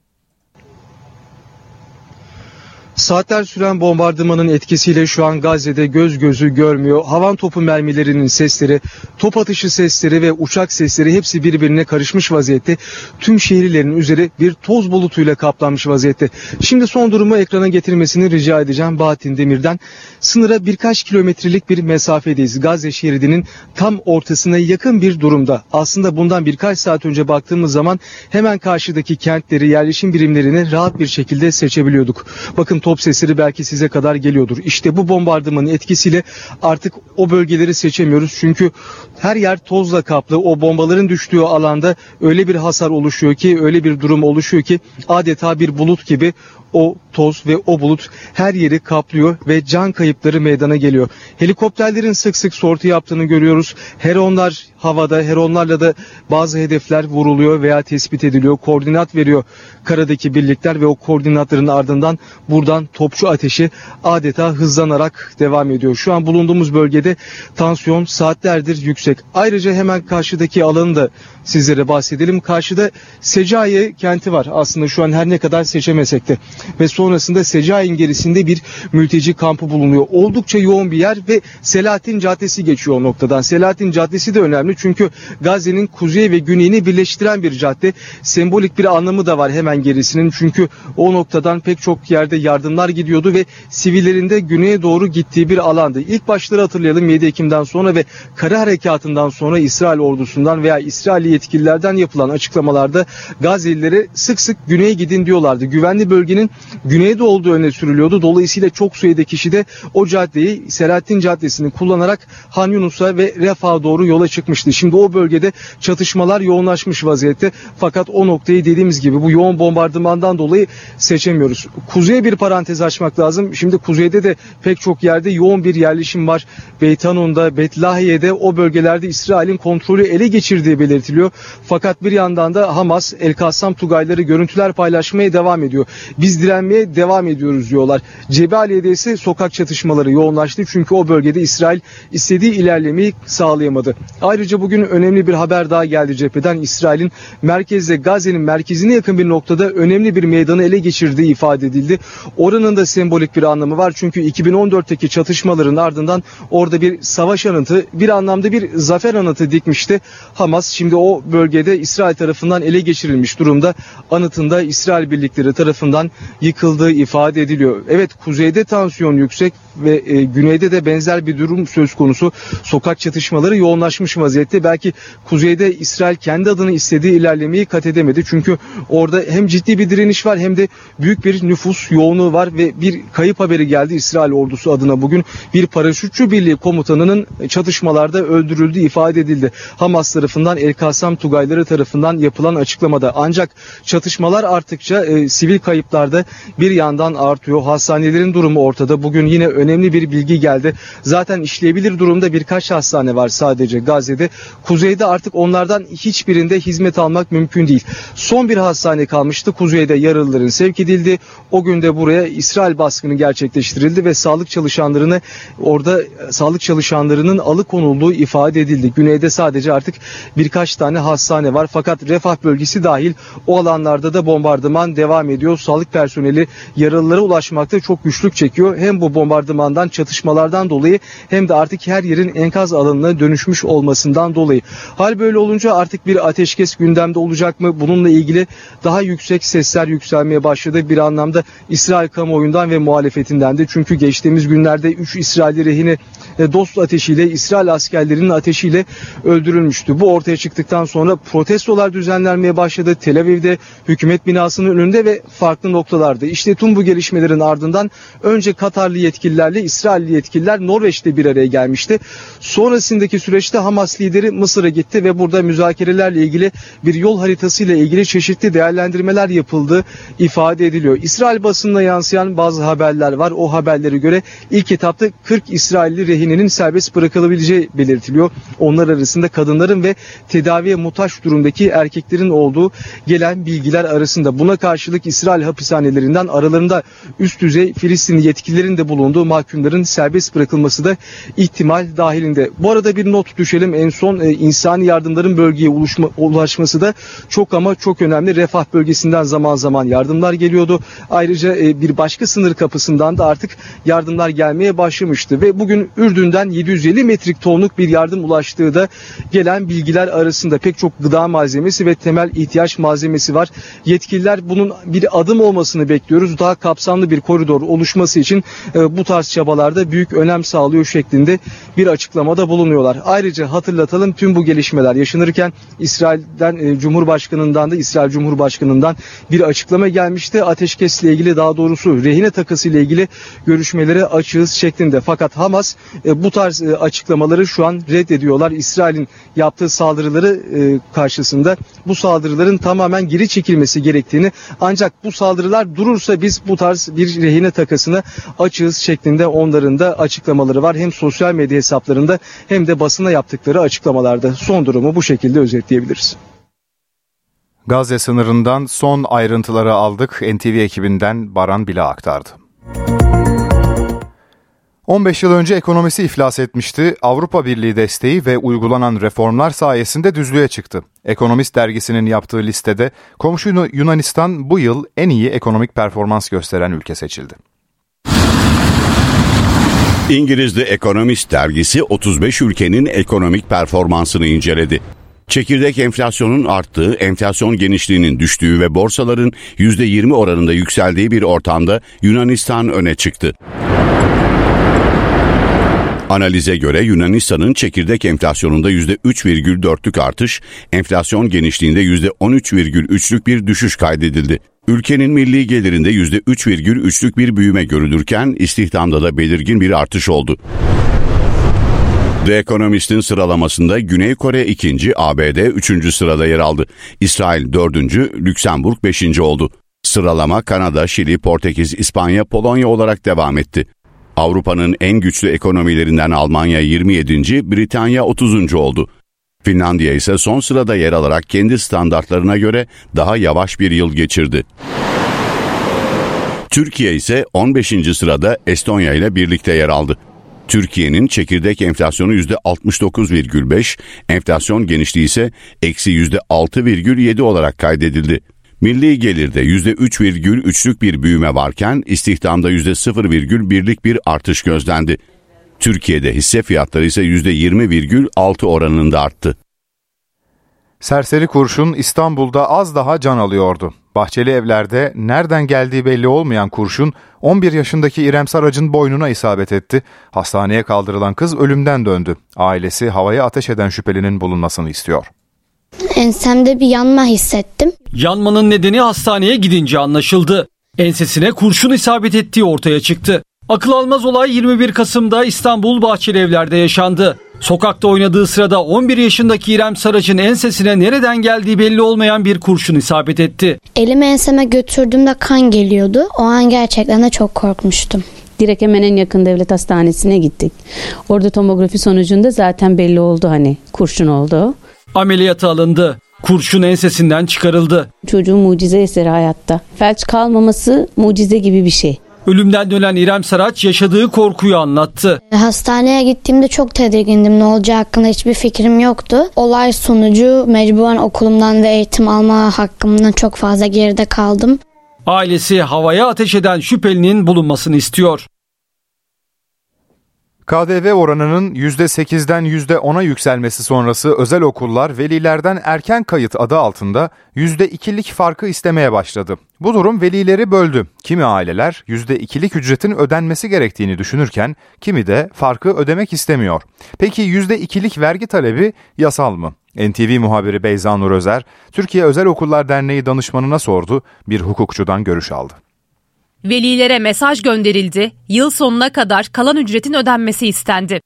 Saatler süren bombardımanın etkisiyle şu an Gazze'de göz gözü görmüyor. Havan topu mermilerinin sesleri, top atışı sesleri ve uçak sesleri hepsi birbirine karışmış vaziyette. Tüm şehirlerin üzeri bir toz bulutuyla kaplanmış vaziyette. Şimdi son durumu ekrana getirmesini rica edeceğim Bahattin Demir'den. Sınıra birkaç kilometrelik bir mesafedeyiz. Gazze şeridinin tam ortasına yakın bir durumda. Aslında bundan birkaç saat önce baktığımız zaman hemen karşıdaki kentleri, yerleşim birimlerini rahat bir şekilde seçebiliyorduk. Bakın top sesleri belki size kadar geliyordur. İşte bu bombardımanın etkisiyle artık o bölgeleri seçemiyoruz. Çünkü her yer tozla kaplı. O bombaların düştüğü alanda öyle bir hasar oluşuyor ki, öyle bir durum oluşuyor ki adeta bir bulut gibi o toz ve o bulut her yeri kaplıyor ve can kayıpları meydana geliyor. Helikopterlerin sık sık sortu yaptığını görüyoruz. Heronlar havada, heronlarla da bazı hedefler vuruluyor veya tespit ediliyor. Koordinat veriyor karadaki birlikler ve o koordinatların ardından buradan topçu ateşi adeta hızlanarak devam ediyor. Şu an bulunduğumuz bölgede tansiyon saatlerdir yüksek. Ayrıca hemen karşıdaki alanı da sizlere bahsedelim. Karşıda Secai kenti var aslında şu an her ne kadar seçemesek de. Ve sonrasında Secai'nin gerisinde bir mülteci kampı bulunuyor. Oldukça yoğun bir yer ve Selahattin Caddesi geçiyor o noktadan. Selahattin Caddesi de önemli çünkü Gazze'nin kuzey ve güneyini birleştiren bir cadde. Sembolik bir anlamı da var hemen gerisinin çünkü o noktadan pek çok yerde yardım yardımlar gidiyordu ve sivillerin de güneye doğru gittiği bir alandı. İlk başları hatırlayalım 7 Ekim'den sonra ve kara harekatından sonra İsrail ordusundan veya İsrail yetkililerden yapılan açıklamalarda Gazze'lilere sık sık güneye gidin diyorlardı. Güvenli bölgenin güneyde olduğu öne sürülüyordu. Dolayısıyla çok sayıda kişi de o caddeyi Selahattin Caddesi'ni kullanarak Han Yunus'a ve Refah'a doğru yola çıkmıştı. Şimdi o bölgede çatışmalar yoğunlaşmış vaziyette. Fakat o noktayı dediğimiz gibi bu yoğun bombardımandan dolayı seçemiyoruz. Kuzeye bir parantez açmak lazım. Şimdi kuzeyde de pek çok yerde yoğun bir yerleşim var. Beytanon'da, Betlahiye'de o bölgelerde İsrail'in kontrolü ele geçirdiği belirtiliyor. Fakat bir yandan da Hamas, El Kassam Tugayları görüntüler paylaşmaya devam ediyor. Biz direnmeye devam ediyoruz diyorlar. Cebaliye'de ise sokak çatışmaları yoğunlaştı. Çünkü o bölgede İsrail istediği ilerlemeyi sağlayamadı. Ayrıca bugün önemli bir haber daha geldi cepheden. İsrail'in merkezde Gazze'nin merkezine yakın bir noktada önemli bir meydanı ele geçirdiği ifade edildi. Oranın da sembolik bir anlamı var. Çünkü 2014'teki çatışmaların ardından orada bir savaş anıtı, bir anlamda bir zafer anıtı dikmişti. Hamas şimdi o bölgede İsrail tarafından ele geçirilmiş durumda. Anıtında İsrail birlikleri tarafından yıkıldığı ifade ediliyor. Evet kuzeyde tansiyon yüksek ve e, güneyde de benzer bir durum söz konusu. Sokak çatışmaları yoğunlaşmış vaziyette. Belki kuzeyde İsrail kendi adını istediği ilerlemeyi kat edemedi. Çünkü orada hem ciddi bir direniş var hem de büyük bir nüfus yoğunluğu var ve bir kayıp haberi geldi İsrail ordusu adına bugün. Bir paraşütçü birliği komutanının çatışmalarda öldürüldüğü ifade edildi. Hamas tarafından El Kassam Tugayları tarafından yapılan açıklamada. Ancak çatışmalar arttıkça e, sivil kayıplarda bir yandan artıyor. Hastanelerin durumu ortada. Bugün yine önemli bir bilgi geldi. Zaten işleyebilir durumda birkaç hastane var sadece Gazze'de. Kuzeyde artık onlardan hiçbirinde hizmet almak mümkün değil. Son bir hastane kalmıştı. Kuzeyde yaralıların sevk edildi. O gün de buraya İsrail baskını gerçekleştirildi ve sağlık çalışanlarını orada sağlık çalışanlarının alıkonulduğu ifade edildi. Güneyde sadece artık birkaç tane hastane var. Fakat refah bölgesi dahil o alanlarda da bombardıman devam ediyor. Sağlık personeli yaralılara ulaşmakta çok güçlük çekiyor. Hem bu bombardımandan, çatışmalardan dolayı hem de artık her yerin enkaz alanına dönüşmüş olmasından dolayı. Hal böyle olunca artık bir ateşkes gündemde olacak mı? Bununla ilgili daha yüksek sesler yükselmeye başladı. Bir anlamda İsrail kamuoyundan ve muhalefetinden de. Çünkü geçtiğimiz günlerde 3 İsrailli rehine e, dost ateşiyle, İsrail askerlerinin ateşiyle öldürülmüştü. Bu ortaya çıktıktan sonra protestolar düzenlenmeye başladı. Tel Aviv'de hükümet binasının önünde ve farklı noktalarda. İşte tüm bu gelişmelerin ardından önce Katarlı yetkililerle İsrailli yetkililer Norveç'te bir araya gelmişti. Sonrasındaki süreçte Hamas lideri Mısır'a gitti ve burada müzakerelerle ilgili bir yol haritası ile ilgili çeşitli değerlendirmeler yapıldığı ifade ediliyor. İsrail basınına yansıyan bazı haberler var. O haberlere göre ilk etapta 40 İsrailli rehinenin serbest bırakılabileceği belirtiliyor. Onlar arasında kadınların ve tedaviye muhtaç durumdaki erkeklerin olduğu gelen bilgiler arasında. Buna karşılık İsrail hapishanelerinden aralarında üst düzey Filistinli yetkililerin de bulunduğu mahkumların serbest bırakılması da ihtimal dahilinde. Bu arada bir not düşelim. En son e, insani yardımların bölgeye ulaşma, ulaşması da çok ama çok önemli. Refah bölgesinden zaman zaman yardımlar geliyordu. Ayrıca e, bir başka sınır kapısından da artık yardımlar gelmeye başlamıştı ve bugün Ürdün'den 750 metrik tonluk bir yardım ulaştığı da gelen bilgiler arasında pek çok gıda malzemesi ve temel ihtiyaç malzemesi var. Yetkililer bunun bir adım olmasını bekliyoruz. Daha kapsamlı bir koridor oluşması için e, bu tarz çabalarda büyük önem sağlıyor şeklinde bir açıklamada bulunuyorlar. Ayrıca hatırlatalım tüm bu gelişmeler yaşanırken İsrail'den e, Cumhurbaşkanı'ndan da İsrail Cumhurbaşkanı'ndan bir açıklama gelmişti. Ateşkesle ilgili daha doğrusu rehine takası ile ilgili görüşmelere açığız şeklinde. Fakat Hamas e, bu tarz e, açıklamaları şu an reddediyorlar. İsrail'in yaptığı saldırıları e, karşısında bu saldırıların tamamen geri çekilmesi gerektiğini ancak bu saldırılar durursa biz bu tarz bir rehine takasına açığız şeklinde onların da açıklamaları var. Hem sosyal medya hesaplarında hem de basına yaptıkları açıklamalarda son durumu bu şekilde özetleyebiliriz. Gazze sınırından son ayrıntıları aldık. NTV ekibinden Baran Bila aktardı. 15 yıl önce ekonomisi iflas etmişti. Avrupa Birliği desteği ve uygulanan reformlar sayesinde düzlüğe çıktı. Ekonomist dergisinin yaptığı listede komşu Yunanistan bu yıl en iyi ekonomik performans gösteren ülke seçildi. İngiliz'de Economist dergisi 35 ülkenin ekonomik performansını inceledi. Çekirdek enflasyonun arttığı, enflasyon genişliğinin düştüğü ve borsaların %20 oranında yükseldiği bir ortamda Yunanistan öne çıktı. Analize göre Yunanistan'ın çekirdek enflasyonunda %3,4'lük artış, enflasyon genişliğinde %13,3'lük bir düşüş kaydedildi. Ülkenin milli gelirinde %3,3'lük bir büyüme görülürken istihdamda da belirgin bir artış oldu. The Economist'in sıralamasında Güney Kore 2. ABD 3. sırada yer aldı. İsrail 4. Lüksemburg 5. oldu. Sıralama Kanada, Şili, Portekiz, İspanya, Polonya olarak devam etti. Avrupa'nın en güçlü ekonomilerinden Almanya 27. Britanya 30. oldu. Finlandiya ise son sırada yer alarak kendi standartlarına göre daha yavaş bir yıl geçirdi. Türkiye ise 15. sırada Estonya ile birlikte yer aldı. Türkiye'nin çekirdek enflasyonu %69,5, enflasyon genişliği ise eksi %6,7 olarak kaydedildi. Milli gelirde %3,3'lük bir büyüme varken istihdamda %0,1'lik bir artış gözlendi. Türkiye'de hisse fiyatları ise %20,6 oranında arttı. Serseri kurşun İstanbul'da az daha can alıyordu. Bahçeli evlerde nereden geldiği belli olmayan kurşun 11 yaşındaki İrem Sarac'ın boynuna isabet etti. Hastaneye kaldırılan kız ölümden döndü. Ailesi havaya ateş eden şüphelinin bulunmasını istiyor. Ensemde bir yanma hissettim. Yanmanın nedeni hastaneye gidince anlaşıldı. Ensesine kurşun isabet ettiği ortaya çıktı. Akıl almaz olay 21 Kasım'da İstanbul Bahçelievler'de yaşandı. Sokakta oynadığı sırada 11 yaşındaki İrem Saraç'ın ensesine nereden geldiği belli olmayan bir kurşun isabet etti. Elimi enseme götürdüğümde kan geliyordu. O an gerçekten de çok korkmuştum. Direkt hemen en yakın devlet hastanesine gittik. Orada tomografi sonucunda zaten belli oldu hani kurşun oldu. Ameliyata alındı. Kurşun ensesinden çıkarıldı. Çocuğun mucize eseri hayatta. Felç kalmaması mucize gibi bir şey. Ölümden dönen İrem Saraç yaşadığı korkuyu anlattı. Hastaneye gittiğimde çok tedirgindim. Ne olacağı hakkında hiçbir fikrim yoktu. Olay sonucu mecburen okulumdan ve eğitim alma hakkımdan çok fazla geride kaldım. Ailesi havaya ateş eden şüphelinin bulunmasını istiyor. KDV oranının %8'den %10'a yükselmesi sonrası özel okullar velilerden erken kayıt adı altında %2'lik farkı istemeye başladı. Bu durum velileri böldü. Kimi aileler %2'lik ücretin ödenmesi gerektiğini düşünürken kimi de farkı ödemek istemiyor. Peki %2'lik vergi talebi yasal mı? NTV muhabiri Beyza Nur Özer, Türkiye Özel Okullar Derneği danışmanına sordu, bir hukukçudan görüş aldı. Velilere mesaj gönderildi, yıl sonuna kadar kalan ücretin ödenmesi istendi.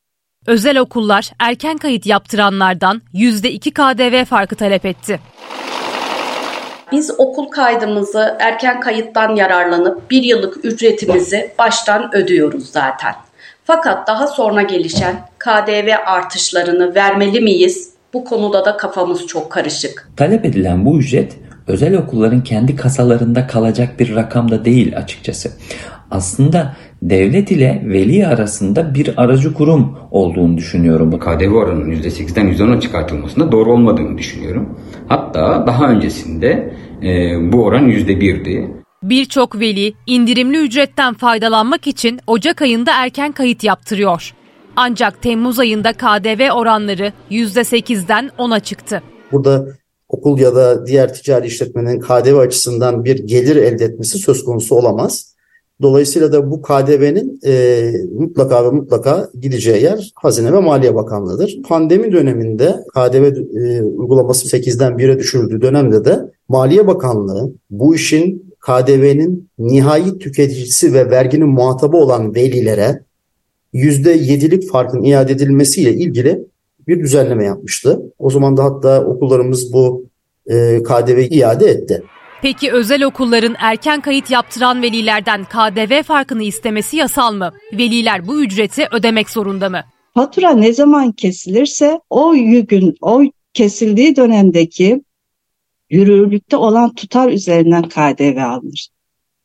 Özel okullar erken kayıt yaptıranlardan %2 KDV farkı talep etti. Biz okul kaydımızı erken kayıttan yararlanıp bir yıllık ücretimizi baştan ödüyoruz zaten. Fakat daha sonra gelişen KDV artışlarını vermeli miyiz? Bu konuda da kafamız çok karışık. Talep edilen bu ücret özel okulların kendi kasalarında kalacak bir rakam da değil açıkçası. Aslında devlet ile veli arasında bir aracı kurum olduğunu düşünüyorum. KDV oranının %8'den %10'a çıkartılmasında doğru olmadığını düşünüyorum. Hatta daha öncesinde e, bu oran %1'di. Birçok veli indirimli ücretten faydalanmak için Ocak ayında erken kayıt yaptırıyor. Ancak Temmuz ayında KDV oranları %8'den 10'a çıktı. Burada okul ya da diğer ticari işletmenin KDV açısından bir gelir elde etmesi söz konusu olamaz. Dolayısıyla da bu KDV'nin e, mutlaka ve mutlaka gideceği yer Hazine ve Maliye Bakanlığı'dır. Pandemi döneminde KDV e, uygulaması 8'den 1'e düşürüldüğü dönemde de Maliye Bakanlığı bu işin KDV'nin nihai tüketicisi ve verginin muhatabı olan velilere %7'lik farkın iade edilmesiyle ilgili bir düzenleme yapmıştı. O zaman da hatta okullarımız bu e, KDV iade etti. Peki özel okulların erken kayıt yaptıran velilerden KDV farkını istemesi yasal mı? Veliler bu ücreti ödemek zorunda mı? Fatura ne zaman kesilirse o gün o kesildiği dönemdeki yürürlükte olan tutar üzerinden KDV alınır.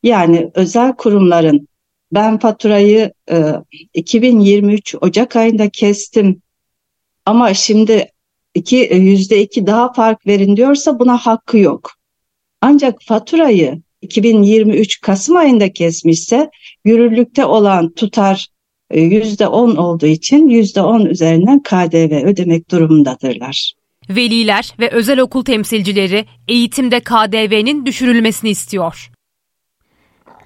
Yani özel kurumların ben faturayı e, 2023 Ocak ayında kestim ama şimdi iki, yüzde iki daha fark verin diyorsa buna hakkı yok. Ancak faturayı 2023 Kasım ayında kesmişse yürürlükte olan tutar yüzde on olduğu için yüzde on üzerinden KDV ödemek durumundadırlar. Veliler ve özel okul temsilcileri eğitimde KDV'nin düşürülmesini istiyor.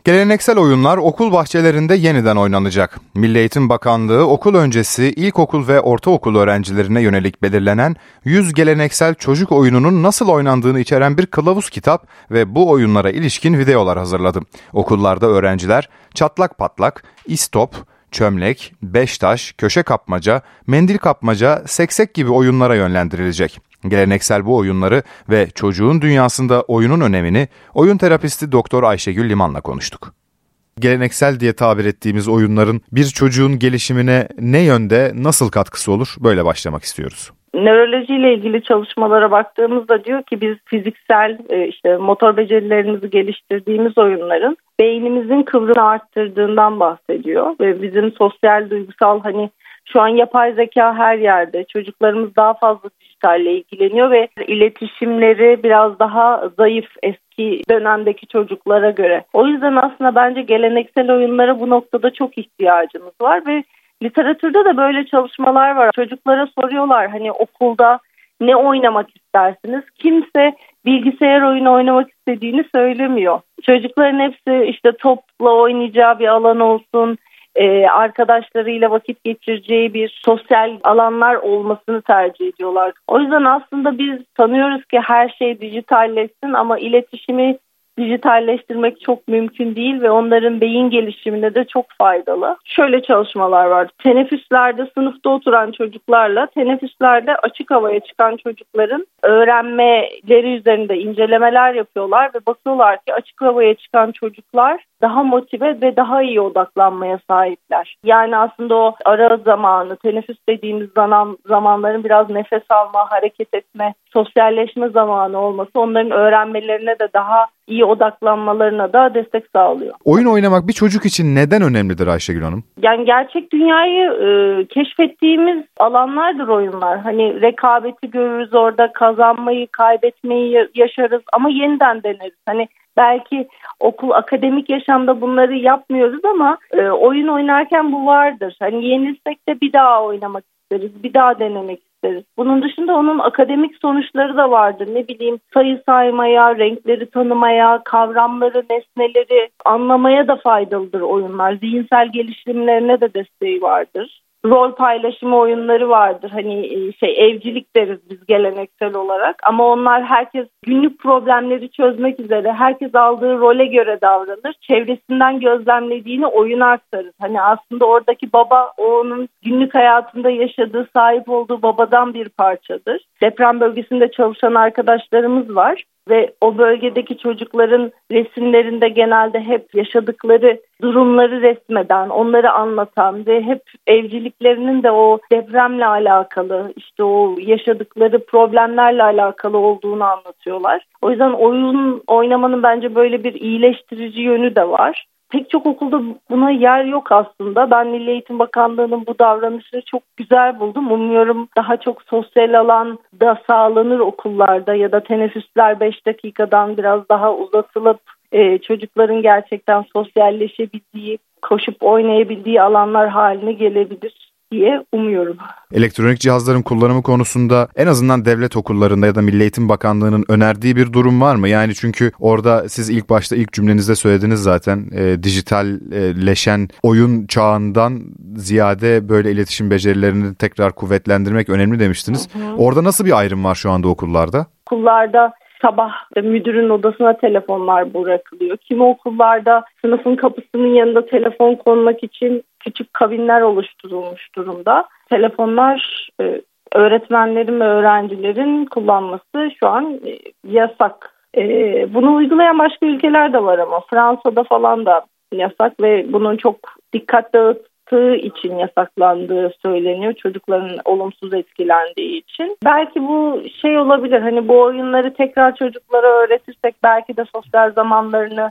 Geleneksel oyunlar okul bahçelerinde yeniden oynanacak. Milli Eğitim Bakanlığı okul öncesi ilkokul ve ortaokul öğrencilerine yönelik belirlenen 100 geleneksel çocuk oyununun nasıl oynandığını içeren bir kılavuz kitap ve bu oyunlara ilişkin videolar hazırladı. Okullarda öğrenciler çatlak patlak, istop, çömlek, beş taş, köşe kapmaca, mendil kapmaca, seksek gibi oyunlara yönlendirilecek. Geleneksel bu oyunları ve çocuğun dünyasında oyunun önemini oyun terapisti Doktor Ayşegül Liman'la konuştuk. Geleneksel diye tabir ettiğimiz oyunların bir çocuğun gelişimine ne yönde nasıl katkısı olur? Böyle başlamak istiyoruz nörolojiyle ilgili çalışmalara baktığımızda diyor ki biz fiziksel e, işte motor becerilerimizi geliştirdiğimiz oyunların beynimizin kıvrını arttırdığından bahsediyor ve bizim sosyal duygusal hani şu an yapay zeka her yerde çocuklarımız daha fazla dijitalle ilgileniyor ve iletişimleri biraz daha zayıf eski dönemdeki çocuklara göre. O yüzden aslında bence geleneksel oyunlara bu noktada çok ihtiyacımız var ve Literatürde de böyle çalışmalar var. Çocuklara soruyorlar hani okulda ne oynamak istersiniz? Kimse bilgisayar oyunu oynamak istediğini söylemiyor. Çocukların hepsi işte topla oynayacağı bir alan olsun, e, arkadaşlarıyla vakit geçireceği bir sosyal alanlar olmasını tercih ediyorlar. O yüzden aslında biz sanıyoruz ki her şey dijitalleşsin ama iletişimi dijitalleştirmek çok mümkün değil ve onların beyin gelişimine de çok faydalı. Şöyle çalışmalar var. Teneffüslerde sınıfta oturan çocuklarla teneffüslerde açık havaya çıkan çocukların öğrenmeleri üzerinde incelemeler yapıyorlar ve bakıyorlar ki açık havaya çıkan çocuklar daha motive ve daha iyi odaklanmaya sahipler. Yani aslında o ara zamanı, teneffüs dediğimiz zaman zamanların biraz nefes alma, hareket etme, sosyalleşme zamanı olması onların öğrenmelerine de daha iyi odaklanmalarına da destek sağlıyor. Oyun oynamak bir çocuk için neden önemlidir Ayşegül Hanım? Yani gerçek dünyayı e, keşfettiğimiz alanlardır oyunlar. Hani rekabeti görürüz orada, kazanmayı, kaybetmeyi yaşarız ama yeniden deneriz. Hani belki okul akademik yaşamda bunları yapmıyoruz ama e, oyun oynarken bu vardır. Hani yenilsek de bir daha oynamak isteriz, bir daha denemek isteriz. Bunun dışında onun akademik sonuçları da vardır. Ne bileyim sayı saymaya, renkleri tanımaya, kavramları, nesneleri anlamaya da faydalıdır oyunlar. Zihinsel gelişimlerine de desteği vardır rol paylaşımı oyunları vardır. Hani e, şey evcilik deriz biz geleneksel olarak ama onlar herkes günlük problemleri çözmek üzere herkes aldığı role göre davranır. Çevresinden gözlemlediğini oyuna aktarır. Hani aslında oradaki baba onun günlük hayatında yaşadığı sahip olduğu babadan bir parçadır. Deprem bölgesinde çalışan arkadaşlarımız var ve o bölgedeki çocukların resimlerinde genelde hep yaşadıkları durumları resmeden, onları anlatan ve hep evciliklerinin de o depremle alakalı, işte o yaşadıkları problemlerle alakalı olduğunu anlatıyorlar. O yüzden oyun oynamanın bence böyle bir iyileştirici yönü de var pek çok okulda buna yer yok aslında. Ben Milli Eğitim Bakanlığı'nın bu davranışını çok güzel buldum. Umuyorum daha çok sosyal alan da sağlanır okullarda ya da teneffüsler 5 dakikadan biraz daha uzatılıp e, çocukların gerçekten sosyalleşebildiği, koşup oynayabildiği alanlar haline gelebilir diye umuyorum. Elektronik cihazların kullanımı konusunda en azından devlet okullarında ya da Milli Eğitim Bakanlığı'nın önerdiği bir durum var mı? Yani çünkü orada siz ilk başta ilk cümlenizde söylediniz zaten e, dijitalleşen oyun çağından ziyade böyle iletişim becerilerini tekrar kuvvetlendirmek önemli demiştiniz. Hı hı. Orada nasıl bir ayrım var şu anda okullarda? Okullarda sabah müdürün odasına telefonlar bırakılıyor. Kimi okullarda sınıfın kapısının yanında telefon konmak için küçük kabinler oluşturulmuş durumda. Telefonlar e, öğretmenlerin ve öğrencilerin kullanması şu an e, yasak. E, bunu uygulayan başka ülkeler de var ama Fransa'da falan da yasak ve bunun çok dikkat dağıt yaptığı için yasaklandığı söyleniyor. Çocukların olumsuz etkilendiği için. Belki bu şey olabilir hani bu oyunları tekrar çocuklara öğretirsek belki de sosyal zamanlarını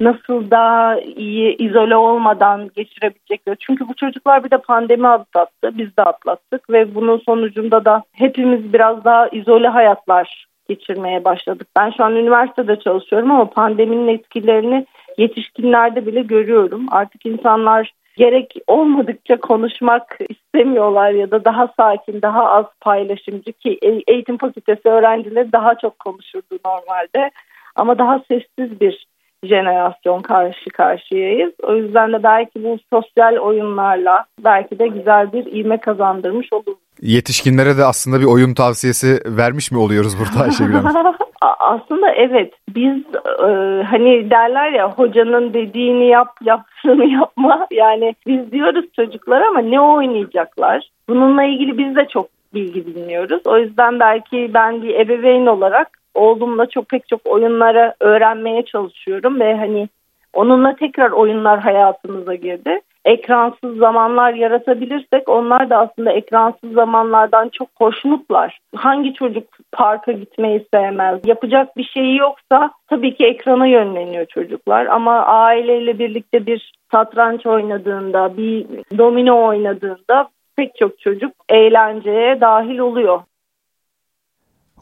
nasıl daha iyi izole olmadan geçirebilecekler. Çünkü bu çocuklar bir de pandemi atlattı, biz de atlattık ve bunun sonucunda da hepimiz biraz daha izole hayatlar geçirmeye başladık. Ben şu an üniversitede çalışıyorum ama pandeminin etkilerini yetişkinlerde bile görüyorum. Artık insanlar gerek olmadıkça konuşmak istemiyorlar ya da daha sakin, daha az paylaşımcı ki e, eğitim fakültesi öğrencileri daha çok konuşurdu normalde. Ama daha sessiz bir jenerasyon karşı karşıyayız. O yüzden de belki bu sosyal oyunlarla belki de güzel bir ivme kazandırmış oluruz. Yetişkinlere de aslında bir oyun tavsiyesi vermiş mi oluyoruz burada Ayşegül Hanım? aslında evet biz e, hani derler ya hocanın dediğini yap yaptığını yapma yani biz diyoruz çocuklar ama ne oynayacaklar bununla ilgili biz de çok bilgi bilmiyoruz o yüzden belki ben bir ebeveyn olarak oğlumla çok pek çok oyunlara öğrenmeye çalışıyorum ve hani onunla tekrar oyunlar hayatımıza girdi. Ekransız zamanlar yaratabilirsek onlar da aslında ekransız zamanlardan çok hoşnutlar. Hangi çocuk parka gitmeyi sevmez? Yapacak bir şeyi yoksa tabii ki ekrana yönleniyor çocuklar ama aileyle birlikte bir satranç oynadığında, bir domino oynadığında pek çok çocuk eğlenceye dahil oluyor.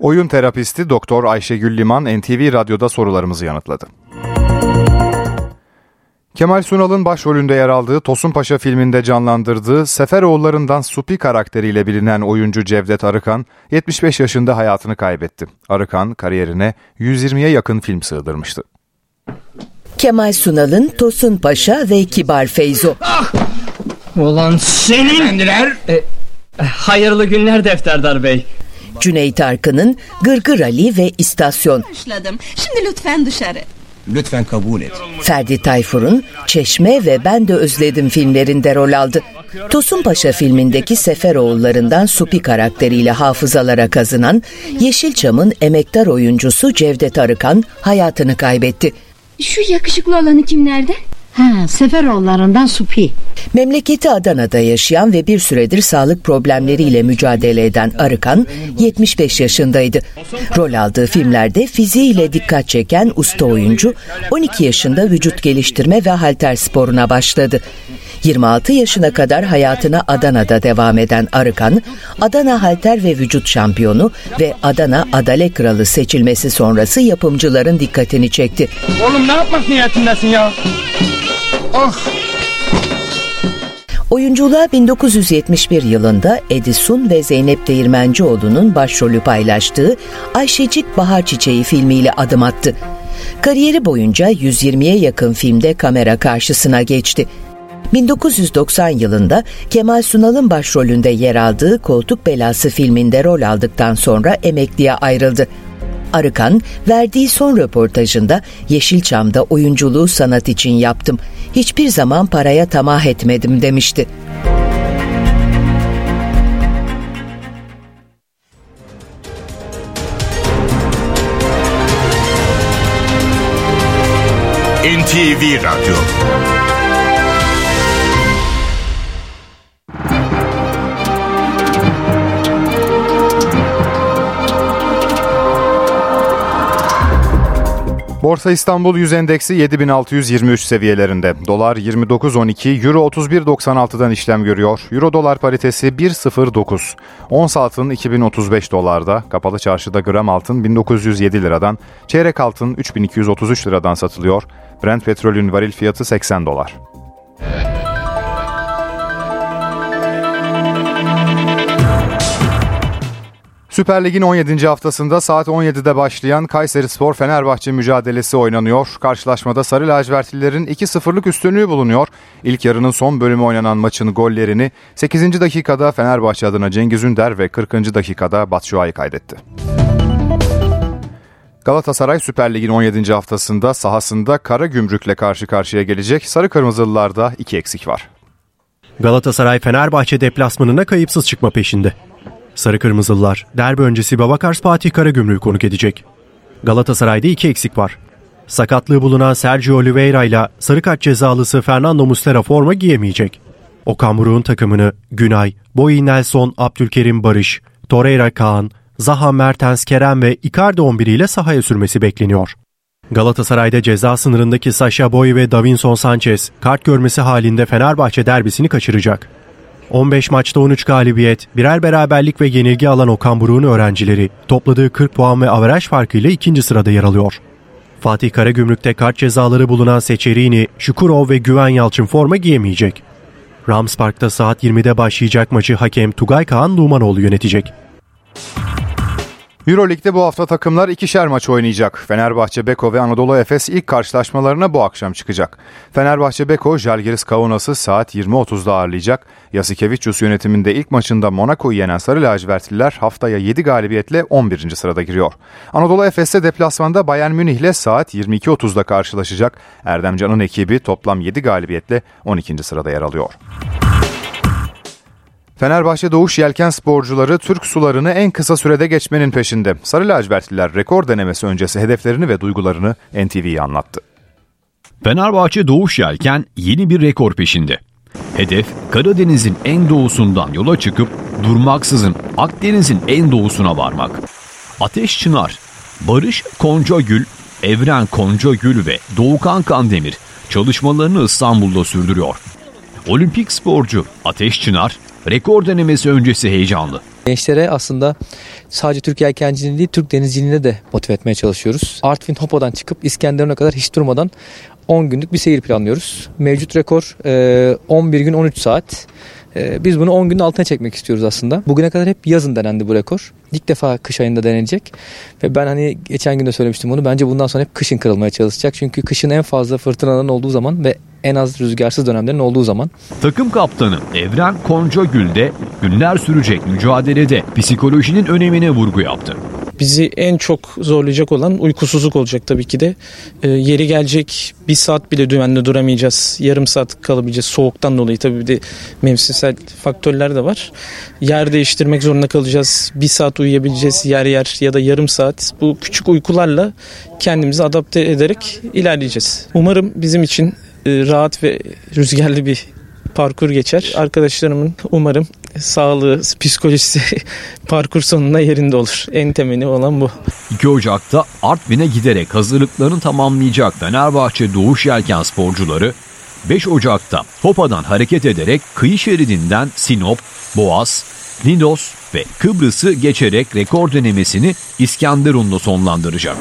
Oyun terapisti Doktor Ayşegül Liman NTV Radyo'da sorularımızı yanıtladı. Kemal Sunal'ın başrolünde yer aldığı Tosun Paşa filminde canlandırdığı Seferoğullarından Supi karakteriyle bilinen oyuncu Cevdet Arıkan 75 yaşında hayatını kaybetti. Arıkan kariyerine 120'ye yakın film sığdırmıştı. Kemal Sunal'ın Tosun Paşa ve Kibar Feyzo. Ah! Ulan senin... Efendiler... E, hayırlı günler Defterdar Bey. Cüneyt Arkın'ın Gırgır Ali ve İstasyon. Başladım. Şimdi lütfen dışarı. Lütfen kabul et. Ferdi Tayfur'un Çeşme ve Ben de Özledim filmlerinde rol aldı. Tosun Paşa filmindeki Seferoğullarından Supi karakteriyle hafızalara kazınan Yeşilçam'ın emektar oyuncusu Cevdet Arıkan hayatını kaybetti. Şu yakışıklı olanı kimlerde? Ha, Seferoğullarından Supi. Memleketi Adana'da yaşayan ve bir süredir sağlık problemleriyle mücadele eden Arıkan 75 yaşındaydı. Rol aldığı filmlerde fiziğiyle dikkat çeken usta oyuncu 12 yaşında vücut geliştirme ve halter sporuna başladı. 26 yaşına kadar hayatına Adana'da devam eden Arıkan, Adana Halter ve Vücut Şampiyonu ve Adana Adale Kralı seçilmesi sonrası yapımcıların dikkatini çekti. Oğlum ne yapmak niyetindesin ya? Ah! Oyunculuğa 1971 yılında Edison ve Zeynep Değirmencioğlu'nun başrolü paylaştığı Ayşecik Bahar Çiçeği filmiyle adım attı. Kariyeri boyunca 120'ye yakın filmde kamera karşısına geçti. 1990 yılında Kemal Sunal'ın başrolünde yer aldığı Koltuk Belası filminde rol aldıktan sonra emekliye ayrıldı. Arıkan verdiği son röportajında Yeşilçam'da oyunculuğu sanat için yaptım. Hiçbir zaman paraya tamah etmedim demişti. NTV Radyo Borsa İstanbul Yüz Endeksi 7623 seviyelerinde. Dolar 29.12, Euro 31.96'dan işlem görüyor. Euro dolar paritesi 1.09. Ons altın 2035 dolarda. Kapalı çarşıda gram altın 1907 liradan. Çeyrek altın 3233 liradan satılıyor. Brent petrolün varil fiyatı 80 dolar. Süper Lig'in 17. haftasında saat 17'de başlayan Kayseri Spor Fenerbahçe mücadelesi oynanıyor. Karşılaşmada Sarı Lacivertlilerin 2-0'lık üstünlüğü bulunuyor. İlk yarının son bölümü oynanan maçın gollerini 8. dakikada Fenerbahçe adına Cengiz Ünder ve 40. dakikada Batshuayi kaydetti. Galatasaray Süper Lig'in 17. haftasında sahasında Kara Gümrük'le karşı karşıya gelecek. Sarı Kırmızılılarda iki eksik var. Galatasaray Fenerbahçe deplasmanına kayıpsız çıkma peşinde. Sarı Kırmızılılar derbi öncesi Babakars Fatih Karagümrük'ü konuk edecek. Galatasaray'da iki eksik var. Sakatlığı bulunan Sergio Oliveira ile sarı kart cezalısı Fernando Muslera forma giyemeyecek. Okan Buruk'un takımını Günay, Boyi Nelson, Abdülkerim Barış, Torreira Kaan, Zaha Mertens Kerem ve Icardi 11 ile sahaya sürmesi bekleniyor. Galatasaray'da ceza sınırındaki Sasha Boy ve Davinson Sanchez kart görmesi halinde Fenerbahçe derbisini kaçıracak. 15 maçta 13 galibiyet, birer beraberlik ve yenilgi alan Okan Buruk'un öğrencileri topladığı 40 puan ve averaj farkıyla ikinci sırada yer alıyor. Fatih Karagümrük'te kart cezaları bulunan Seçerini, Şukurov ve Güven Yalçın forma giyemeyecek. Rams Park'ta saat 20'de başlayacak maçı hakem Tugay Kaan Numanoğlu yönetecek. Euroleague'de bu hafta takımlar ikişer maç oynayacak. Fenerbahçe, Beko ve Anadolu Efes ilk karşılaşmalarına bu akşam çıkacak. Fenerbahçe, Beko, Jalgiris Kaunas'ı saat 20.30'da ağırlayacak. Yasikevicius yönetiminde ilk maçında Monaco'yu yenen Sarı Lacivertliler haftaya 7 galibiyetle 11. sırada giriyor. Anadolu Efes'te deplasmanda Bayern Münih ile saat 22.30'da karşılaşacak. Erdemcan'ın ekibi toplam 7 galibiyetle 12. sırada yer alıyor. Fenerbahçe Doğuş Yelken sporcuları Türk sularını en kısa sürede geçmenin peşinde. Sarı lacivertliler rekor denemesi öncesi hedeflerini ve duygularını NTV'ye anlattı. Fenerbahçe Doğuş Yelken yeni bir rekor peşinde. Hedef Karadeniz'in en doğusundan yola çıkıp durmaksızın Akdeniz'in en doğusuna varmak. Ateş Çınar, Barış Koncagül, Evren Koncagül ve Doğukan Kandemir çalışmalarını İstanbul'da sürdürüyor. Olimpik sporcu Ateş Çınar rekor denemesi öncesi heyecanlı. Gençlere aslında sadece Türk yelkenciliğini değil Türk denizciliğini de motive etmeye çalışıyoruz. Artvin Hopo'dan çıkıp İskenderun'a kadar hiç durmadan 10 günlük bir seyir planlıyoruz. Mevcut rekor 11 gün 13 saat. Biz bunu 10 günün altına çekmek istiyoruz aslında. Bugüne kadar hep yazın denendi bu rekor. İlk defa kış ayında denenecek. Ve ben hani geçen gün de söylemiştim bunu. Bence bundan sonra hep kışın kırılmaya çalışacak. Çünkü kışın en fazla fırtınaların olduğu zaman ve en az rüzgarsız dönemlerin olduğu zaman. Takım kaptanı Evren Koncagül de günler sürecek mücadelede psikolojinin önemine vurgu yaptı. Bizi en çok zorlayacak olan uykusuzluk olacak tabii ki de. E, yeri gelecek bir saat bile dümenli duramayacağız. Yarım saat kalabileceğiz soğuktan dolayı. Tabii bir de mevsimsel faktörler de var. Yer değiştirmek zorunda kalacağız. Bir saat uyuyabileceğiz yer yer ya da yarım saat. Bu küçük uykularla kendimizi adapte ederek ilerleyeceğiz. Umarım bizim için rahat ve rüzgarlı bir parkur geçer. Arkadaşlarımın umarım sağlığı, psikolojisi parkur sonunda yerinde olur. En temeli olan bu. 2 Ocak'ta Artvin'e giderek hazırlıklarını tamamlayacak Fenerbahçe Doğuş Yelken sporcuları 5 Ocak'ta Topa'dan hareket ederek kıyı şeridinden Sinop, Boğaz, Nidos ve Kıbrıs'ı geçerek rekor denemesini İskenderun'da sonlandıracak.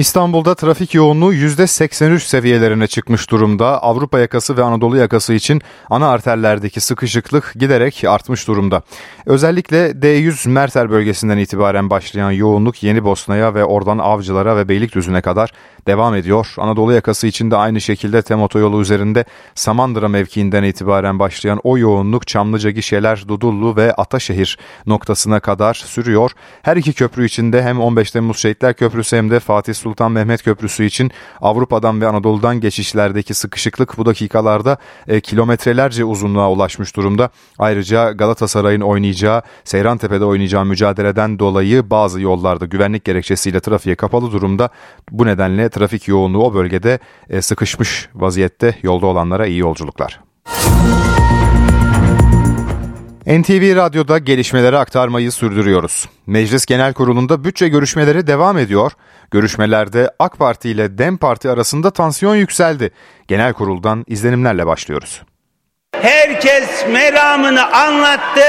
İstanbul'da trafik yoğunluğu %83 seviyelerine çıkmış durumda. Avrupa yakası ve Anadolu yakası için ana arterlerdeki sıkışıklık giderek artmış durumda. Özellikle D100 Merter bölgesinden itibaren başlayan yoğunluk Yeni Bosna'ya ve oradan Avcılar'a ve Beylikdüzü'ne kadar devam ediyor. Anadolu yakası için de aynı şekilde Tem otoyolu üzerinde Samandıra mevkiinden itibaren başlayan o yoğunluk Çamlıca Gişeler, Dudullu ve Ataşehir noktasına kadar sürüyor. Her iki köprü içinde hem 15 Temmuz Şehitler Köprüsü hem de Fatih Sultan Mehmet Köprüsü için Avrupa'dan ve Anadolu'dan geçişlerdeki sıkışıklık bu dakikalarda e, kilometrelerce uzunluğa ulaşmış durumda. Ayrıca Galatasaray'ın oynayacağı, Seyrantepe'de oynayacağı mücadeleden dolayı bazı yollarda güvenlik gerekçesiyle trafiğe kapalı durumda. Bu nedenle trafik yoğunluğu o bölgede e, sıkışmış vaziyette yolda olanlara iyi yolculuklar. NTV Radyo'da gelişmeleri aktarmayı sürdürüyoruz. Meclis Genel Kurulu'nda bütçe görüşmeleri devam ediyor. Görüşmelerde AK Parti ile DEM Parti arasında tansiyon yükseldi. Genel Kurul'dan izlenimlerle başlıyoruz. Herkes meramını anlattı,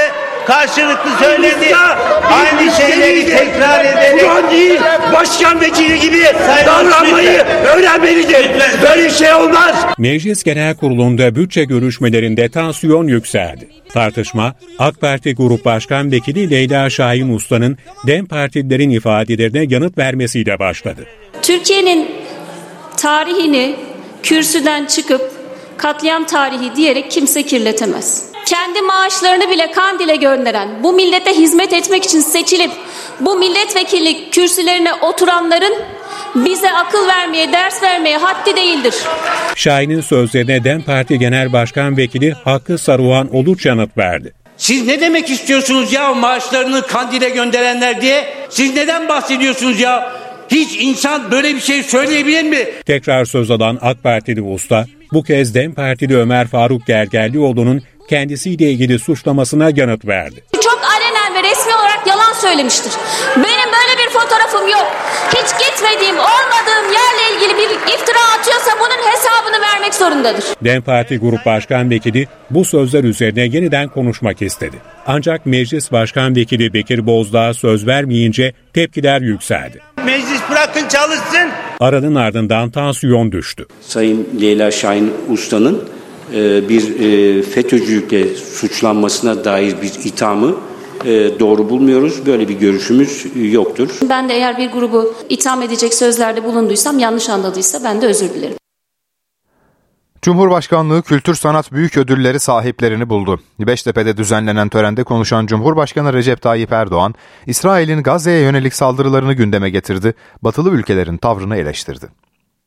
karşılıklı söyledi. Aynı şeyleri tekrar ederek. Kur'an değil, başkan vekili gibi davranmayı öğrenmelidir. Böyle şey olmaz. Meclis Genel Kurulu'nda bütçe görüşmelerinde tansiyon yükseldi. Tartışma, AK Parti Grup Başkan Vekili Leyla Şahin Usta'nın DEM Partililerin ifadelerine yanıt vermesiyle başladı. Türkiye'nin tarihini kürsüden çıkıp katliam tarihi diyerek kimse kirletemez. Kendi maaşlarını bile Kandil'e gönderen, bu millete hizmet etmek için seçilip bu milletvekili kürsülerine oturanların bize akıl vermeye, ders vermeye haddi değildir. Şahin'in sözlerine DEM Parti Genel Başkan Vekili Hakkı Saruhan Oluç yanıt verdi. Siz ne demek istiyorsunuz ya maaşlarını Kandil'e gönderenler diye? Siz neden bahsediyorsunuz ya? Hiç insan böyle bir şey söyleyebilir mi? Tekrar söz alan AK Partili usta bu kez DEM Partili Ömer Faruk Gergerlioğlu'nun kendisiyle ilgili suçlamasına yanıt verdi. Çok alenen ve resmi olarak yalan söylemiştir. Benim böyle bir fotoğrafım yok. Hiç gitmediğim, olmadığım yerle ilgili bir iftira atıyorsa bunun hesabını vermek zorundadır. DEM Parti Grup Başkan Vekili bu sözler üzerine yeniden konuşmak istedi. Ancak Meclis Başkan Vekili Bekir Bozdağ söz vermeyince tepkiler yükseldi. Meclis bırakın çalışsın. Aranın ardından tansiyon düştü. Sayın Leyla Şahin Usta'nın e, bir e, FETÖ'cülükle suçlanmasına dair bir ithamı e, doğru bulmuyoruz. Böyle bir görüşümüz yoktur. Ben de eğer bir grubu itham edecek sözlerde bulunduysam, yanlış anladıysa ben de özür dilerim. Cumhurbaşkanlığı Kültür Sanat Büyük Ödülleri sahiplerini buldu. Beştepe'de düzenlenen törende konuşan Cumhurbaşkanı Recep Tayyip Erdoğan, İsrail'in Gazze'ye yönelik saldırılarını gündeme getirdi, batılı ülkelerin tavrını eleştirdi.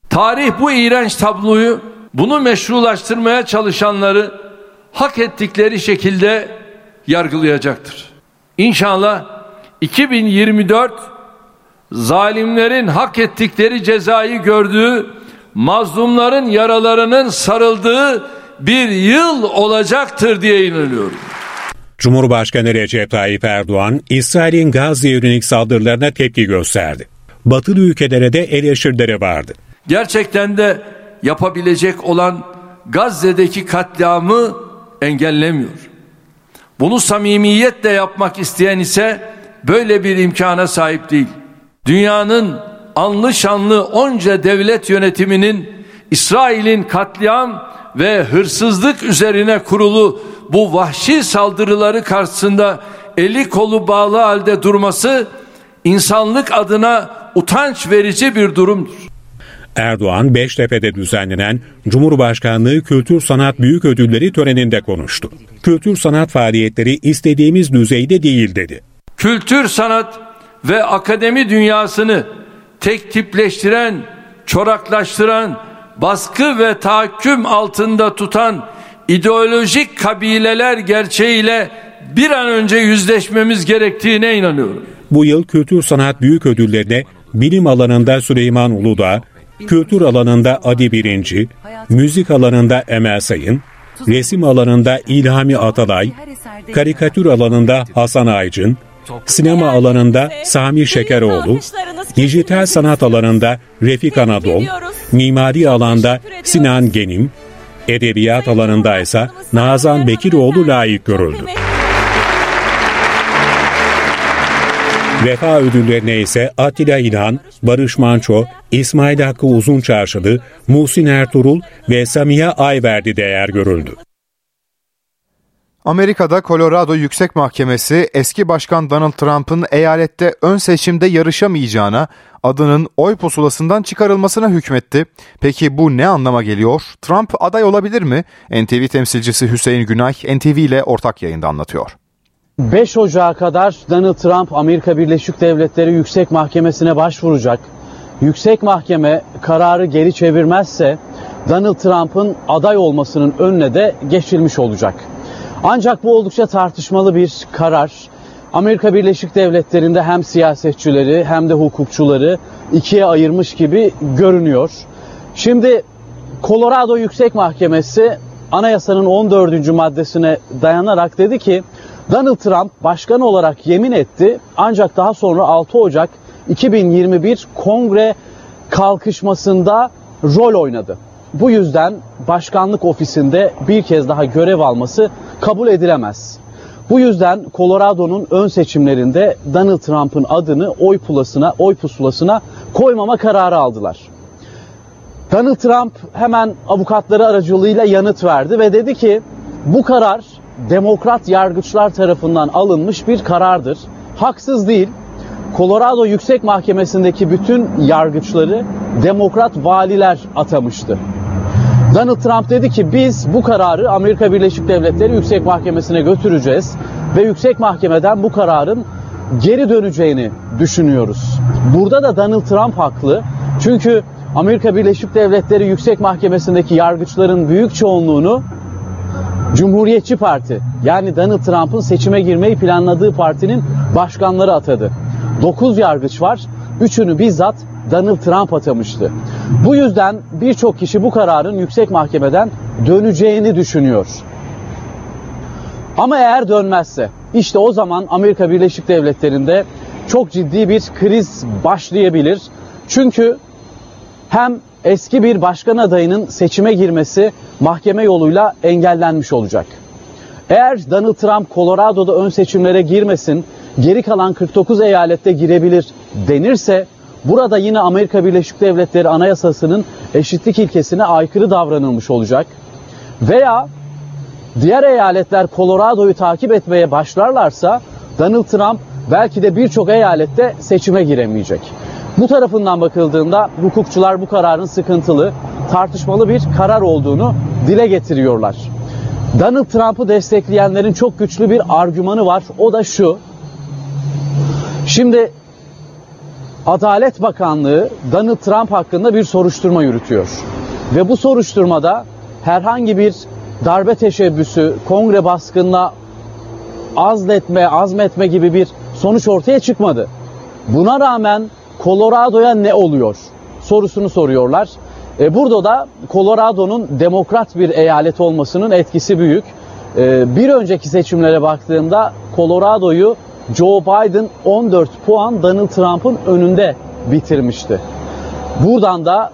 Tarih bu iğrenç tabloyu, bunu meşrulaştırmaya çalışanları hak ettikleri şekilde yargılayacaktır. İnşallah 2024 zalimlerin hak ettikleri cezayı gördüğü mazlumların yaralarının sarıldığı bir yıl olacaktır diye inanıyorum. Cumhurbaşkanı Recep Tayyip Erdoğan, İsrail'in Gazze yönelik saldırılarına tepki gösterdi. Batılı ülkelere de eleştirileri vardı. Gerçekten de yapabilecek olan Gazze'deki katliamı engellemiyor. Bunu samimiyetle yapmak isteyen ise böyle bir imkana sahip değil. Dünyanın anlı şanlı onca devlet yönetiminin İsrail'in katliam ve hırsızlık üzerine kurulu bu vahşi saldırıları karşısında eli kolu bağlı halde durması insanlık adına utanç verici bir durumdur. Erdoğan Beştepe'de düzenlenen Cumhurbaşkanlığı Kültür Sanat Büyük Ödülleri töreninde konuştu. Kültür sanat faaliyetleri istediğimiz düzeyde değil dedi. Kültür sanat ve akademi dünyasını tek tipleştiren, çoraklaştıran, baskı ve tahakküm altında tutan ideolojik kabileler gerçeğiyle bir an önce yüzleşmemiz gerektiğine inanıyorum. Bu yıl Kültür Sanat Büyük Ödülleri'ne bilim alanında Süleyman Uludağ, kültür alanında Adi Birinci, müzik alanında Emel Sayın, resim alanında İlhami Atalay, karikatür alanında Hasan Aycın, sinema alanında Sami Şekeroğlu, dijital sanat alanında Refik Anadol, mimari alanda Sinan Genim, edebiyat alanında ise Nazan Bekiroğlu layık görüldü. Vefa ödüllerine ise Atilla İlhan, Barış Manço, İsmail Hakkı Uzunçarşılı, Muhsin Ertuğrul ve Samiha Ayverdi değer görüldü. Amerika'da Colorado Yüksek Mahkemesi eski başkan Donald Trump'ın eyalette ön seçimde yarışamayacağına, adının oy pusulasından çıkarılmasına hükmetti. Peki bu ne anlama geliyor? Trump aday olabilir mi? NTV temsilcisi Hüseyin Günay NTV ile ortak yayında anlatıyor. 5 Ocağı kadar Donald Trump Amerika Birleşik Devletleri Yüksek Mahkemesi'ne başvuracak. Yüksek Mahkeme kararı geri çevirmezse Donald Trump'ın aday olmasının önüne de geçilmiş olacak. Ancak bu oldukça tartışmalı bir karar. Amerika Birleşik Devletleri'nde hem siyasetçileri hem de hukukçuları ikiye ayırmış gibi görünüyor. Şimdi Colorado Yüksek Mahkemesi anayasanın 14. maddesine dayanarak dedi ki Donald Trump başkan olarak yemin etti ancak daha sonra 6 Ocak 2021 kongre kalkışmasında rol oynadı. Bu yüzden başkanlık ofisinde bir kez daha görev alması kabul edilemez. Bu yüzden Colorado'nun ön seçimlerinde Donald Trump'ın adını oy pulasına, oy pusulasına koymama kararı aldılar. Donald Trump hemen avukatları aracılığıyla yanıt verdi ve dedi ki bu karar demokrat yargıçlar tarafından alınmış bir karardır. Haksız değil. Colorado Yüksek Mahkemesi'ndeki bütün yargıçları demokrat valiler atamıştı. Donald Trump dedi ki biz bu kararı Amerika Birleşik Devletleri Yüksek Mahkemesi'ne götüreceğiz ve Yüksek Mahkemeden bu kararın geri döneceğini düşünüyoruz. Burada da Donald Trump haklı. Çünkü Amerika Birleşik Devletleri Yüksek Mahkemesi'ndeki yargıçların büyük çoğunluğunu Cumhuriyetçi Parti yani Donald Trump'ın seçime girmeyi planladığı partinin başkanları atadı. 9 yargıç var. Üçünü bizzat Donald Trump atamıştı. Bu yüzden birçok kişi bu kararın yüksek mahkemeden döneceğini düşünüyor. Ama eğer dönmezse işte o zaman Amerika Birleşik Devletleri'nde çok ciddi bir kriz başlayabilir. Çünkü hem eski bir başkan adayının seçime girmesi mahkeme yoluyla engellenmiş olacak. Eğer Donald Trump Colorado'da ön seçimlere girmesin, geri kalan 49 eyalette girebilir denirse Burada yine Amerika Birleşik Devletleri Anayasası'nın eşitlik ilkesine aykırı davranılmış olacak. Veya diğer eyaletler Colorado'yu takip etmeye başlarlarsa Donald Trump belki de birçok eyalette seçime giremeyecek. Bu tarafından bakıldığında hukukçular bu kararın sıkıntılı, tartışmalı bir karar olduğunu dile getiriyorlar. Donald Trump'ı destekleyenlerin çok güçlü bir argümanı var. O da şu. Şimdi Adalet Bakanlığı Donald Trump hakkında bir soruşturma yürütüyor. Ve bu soruşturmada herhangi bir darbe teşebbüsü, kongre baskınına azletme, azmetme gibi bir sonuç ortaya çıkmadı. Buna rağmen Colorado'ya ne oluyor sorusunu soruyorlar. E, burada da Colorado'nun demokrat bir eyalet olmasının etkisi büyük. E, bir önceki seçimlere baktığımda Colorado'yu Joe Biden 14 puan Donald Trump'ın önünde bitirmişti. Buradan da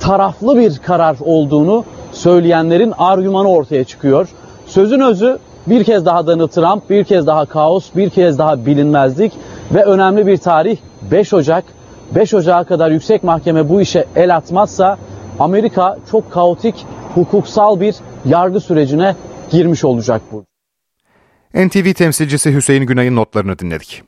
taraflı bir karar olduğunu söyleyenlerin argümanı ortaya çıkıyor. Sözün özü bir kez daha Donald Trump, bir kez daha kaos, bir kez daha bilinmezlik ve önemli bir tarih 5 Ocak. 5 Ocak'a kadar yüksek mahkeme bu işe el atmazsa Amerika çok kaotik hukuksal bir yargı sürecine girmiş olacak bu. NTV temsilcisi Hüseyin Günay'ın notlarını dinledik.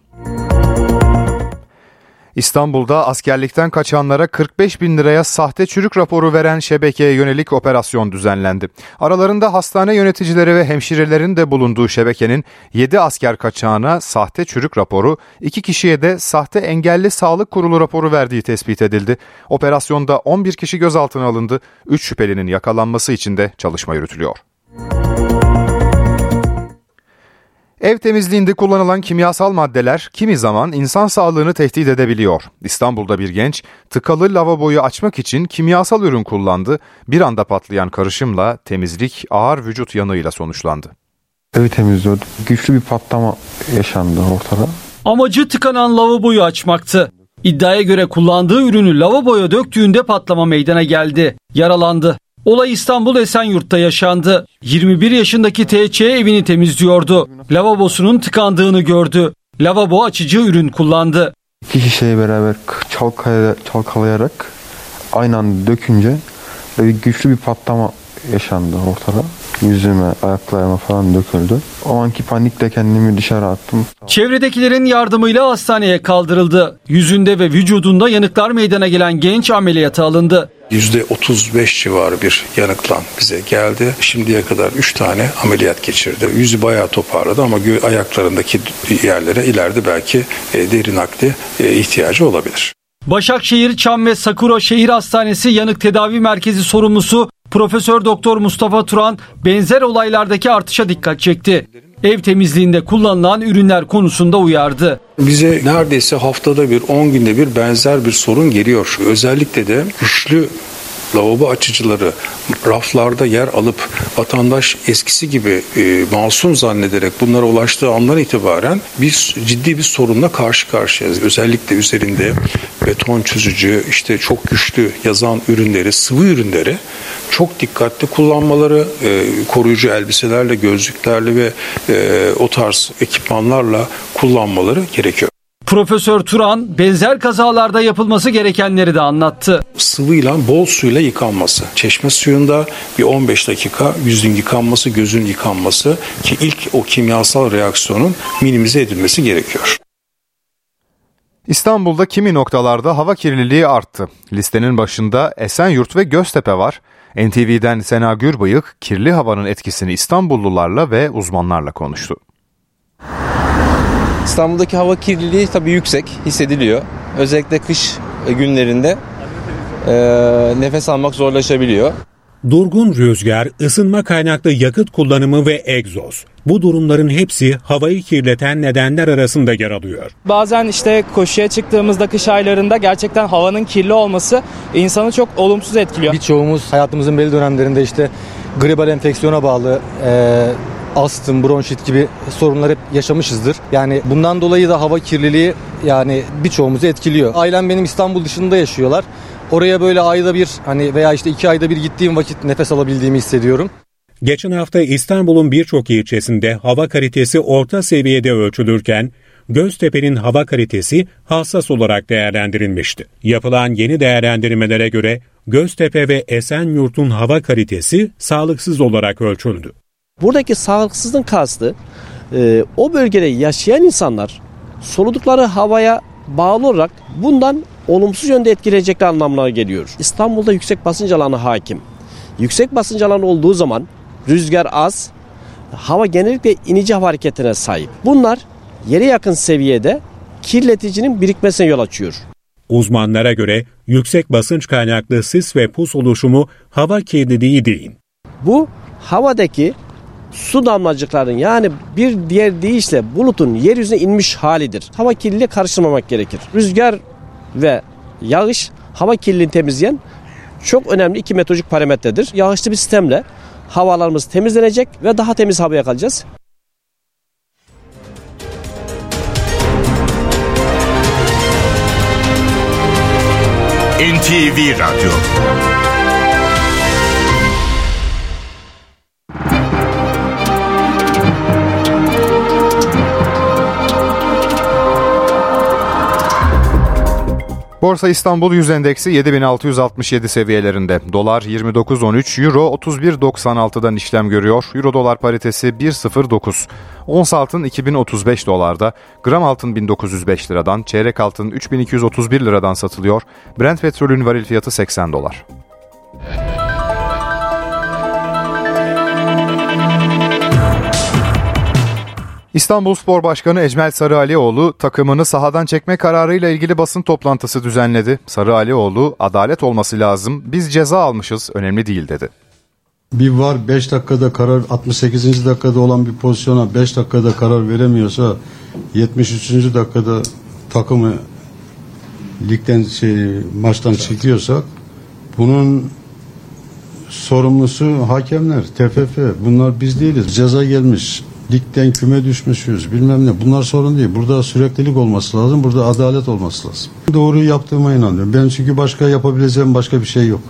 İstanbul'da askerlikten kaçanlara 45 bin liraya sahte çürük raporu veren şebekeye yönelik operasyon düzenlendi. Aralarında hastane yöneticileri ve hemşirelerin de bulunduğu şebekenin 7 asker kaçağına sahte çürük raporu, 2 kişiye de sahte engelli sağlık kurulu raporu verdiği tespit edildi. Operasyonda 11 kişi gözaltına alındı, 3 şüphelinin yakalanması için de çalışma yürütülüyor. Ev temizliğinde kullanılan kimyasal maddeler kimi zaman insan sağlığını tehdit edebiliyor. İstanbul'da bir genç tıkalı lavaboyu açmak için kimyasal ürün kullandı. Bir anda patlayan karışımla temizlik ağır vücut yanığıyla sonuçlandı. Evi temizliyordum. Güçlü bir patlama yaşandı ortada. Amacı tıkanan lavaboyu açmaktı. İddiaya göre kullandığı ürünü lavaboya döktüğünde patlama meydana geldi. Yaralandı. Olay İstanbul Esenyurt'ta yaşandı. 21 yaşındaki TC evini temizliyordu. Lavabosunun tıkandığını gördü. Lavabo açıcı ürün kullandı. İki şişeyi beraber çalkalayarak aynı anda dökünce güçlü bir patlama yaşandı ortada. Yüzüme, ayaklarıma falan döküldü. O anki panikle kendimi dışarı attım. Çevredekilerin yardımıyla hastaneye kaldırıldı. Yüzünde ve vücudunda yanıklar meydana gelen genç ameliyata alındı. %35 civarı bir yanıklan bize geldi. Şimdiye kadar 3 tane ameliyat geçirdi. Yüzü bayağı toparladı ama ayaklarındaki yerlere ileride belki e, derin nakli e, ihtiyacı olabilir. Başakşehir Çam ve Sakura Şehir Hastanesi Yanık Tedavi Merkezi sorumlusu Profesör Doktor Mustafa Turan benzer olaylardaki artışa dikkat çekti. Ev temizliğinde kullanılan ürünler konusunda uyardı. Bize neredeyse haftada bir 10 günde bir benzer bir sorun geliyor. Özellikle de güçlü lavabo açıcıları raflarda yer alıp vatandaş eskisi gibi e, masum zannederek bunlara ulaştığı andan itibaren biz ciddi bir sorunla karşı karşıyayız. Özellikle üzerinde beton çözücü, işte çok güçlü yazan ürünleri, sıvı ürünleri çok dikkatli kullanmaları, e, koruyucu elbiselerle, gözlüklerle ve e, o tarz ekipmanlarla kullanmaları gerekiyor. Profesör Turan benzer kazalarda yapılması gerekenleri de anlattı. Sıvıyla bol suyla yıkanması. Çeşme suyunda bir 15 dakika yüzün yıkanması, gözün yıkanması ki ilk o kimyasal reaksiyonun minimize edilmesi gerekiyor. İstanbul'da kimi noktalarda hava kirliliği arttı. Listenin başında Esenyurt ve Göztepe var. NTV'den Sena Gürbıyık kirli havanın etkisini İstanbullularla ve uzmanlarla konuştu. İstanbul'daki hava kirliliği tabii yüksek hissediliyor. Özellikle kış günlerinde e, nefes almak zorlaşabiliyor. Durgun rüzgar, ısınma kaynaklı yakıt kullanımı ve egzoz. Bu durumların hepsi havayı kirleten nedenler arasında yer alıyor. Bazen işte koşuya çıktığımızda kış aylarında gerçekten havanın kirli olması insanı çok olumsuz etkiliyor. Birçoğumuz hayatımızın belli dönemlerinde işte gribal enfeksiyona bağlı e, astım, bronşit gibi sorunlar hep yaşamışızdır. Yani bundan dolayı da hava kirliliği yani birçoğumuzu etkiliyor. Ailem benim İstanbul dışında yaşıyorlar. Oraya böyle ayda bir hani veya işte iki ayda bir gittiğim vakit nefes alabildiğimi hissediyorum. Geçen hafta İstanbul'un birçok ilçesinde hava kalitesi orta seviyede ölçülürken Göztepe'nin hava kalitesi hassas olarak değerlendirilmişti. Yapılan yeni değerlendirmelere göre Göztepe ve Esenyurt'un hava kalitesi sağlıksız olarak ölçüldü. Buradaki sağlıksızlığın kastı e, o bölgede yaşayan insanlar soludukları havaya bağlı olarak bundan olumsuz yönde etkileyecekler anlamına geliyor. İstanbul'da yüksek basınç alanı hakim. Yüksek basınç alanı olduğu zaman rüzgar az, hava genellikle inici hava hareketine sahip. Bunlar yere yakın seviyede kirleticinin birikmesine yol açıyor. Uzmanlara göre yüksek basınç kaynaklı sis ve pus oluşumu hava kirliliği değil. Bu havadaki su damlacıkların yani bir diğer deyişle bulutun yeryüzüne inmiş halidir. Hava kirliliği karıştırmamak gerekir. Rüzgar ve yağış hava kirliliğini temizleyen çok önemli iki metodolojik parametredir. Yağışlı bir sistemle havalarımız temizlenecek ve daha temiz havaya kalacağız. NTV Radyo Borsa İstanbul Yüz Endeksi 7667 seviyelerinde. Dolar 29.13, Euro 31.96'dan işlem görüyor. Euro dolar paritesi 1.09. Ons altın 2035 dolarda, gram altın 1905 liradan, çeyrek altın 3231 liradan satılıyor. Brent petrolün varil fiyatı 80 dolar. İstanbul Spor Başkanı Ecmel Sarıalioğlu takımını sahadan çekme kararıyla ilgili basın toplantısı düzenledi. Sarıalioğlu adalet olması lazım biz ceza almışız önemli değil dedi. Bir var 5 dakikada karar 68. dakikada olan bir pozisyona 5 dakikada karar veremiyorsa 73. dakikada takımı ligden şey, maçtan çekiyorsak bunun sorumlusu hakemler, TFF. Bunlar biz değiliz. Ceza gelmiş ligden küme düşmüşüz bilmem ne bunlar sorun değil. Burada süreklilik olması lazım. Burada adalet olması lazım. Doğru yaptığıma inanıyorum. Ben çünkü başka yapabileceğim başka bir şey yok.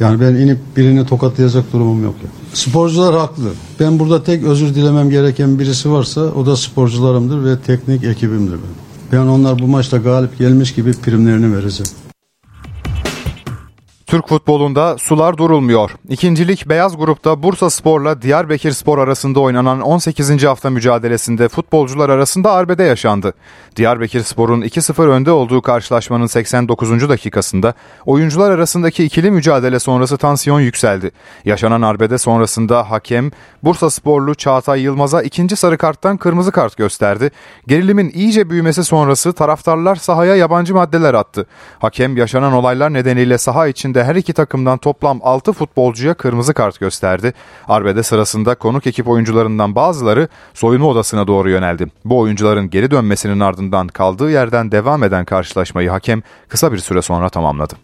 Yani ben inip birini tokatlayacak durumum yok. Yani. Sporcular haklı. Ben burada tek özür dilemem gereken birisi varsa o da sporcularımdır ve teknik ekibimdir Ben onlar bu maçta galip gelmiş gibi primlerini vereceğim. Türk futbolunda sular durulmuyor. İkincilik beyaz grupta Bursa Spor'la Diyarbakır Spor arasında oynanan 18. hafta mücadelesinde futbolcular arasında arbede yaşandı. Diyarbakır Spor'un 2-0 önde olduğu karşılaşmanın 89. dakikasında oyuncular arasındaki ikili mücadele sonrası tansiyon yükseldi. Yaşanan arbede sonrasında hakem Bursa Sporlu Çağatay Yılmaz'a ikinci sarı karttan kırmızı kart gösterdi. Gerilimin iyice büyümesi sonrası taraftarlar sahaya yabancı maddeler attı. Hakem yaşanan olaylar nedeniyle saha içinde de her iki takımdan toplam 6 futbolcuya kırmızı kart gösterdi. Arbede sırasında konuk ekip oyuncularından bazıları soyunma odasına doğru yöneldi. Bu oyuncuların geri dönmesinin ardından kaldığı yerden devam eden karşılaşmayı hakem kısa bir süre sonra tamamladı.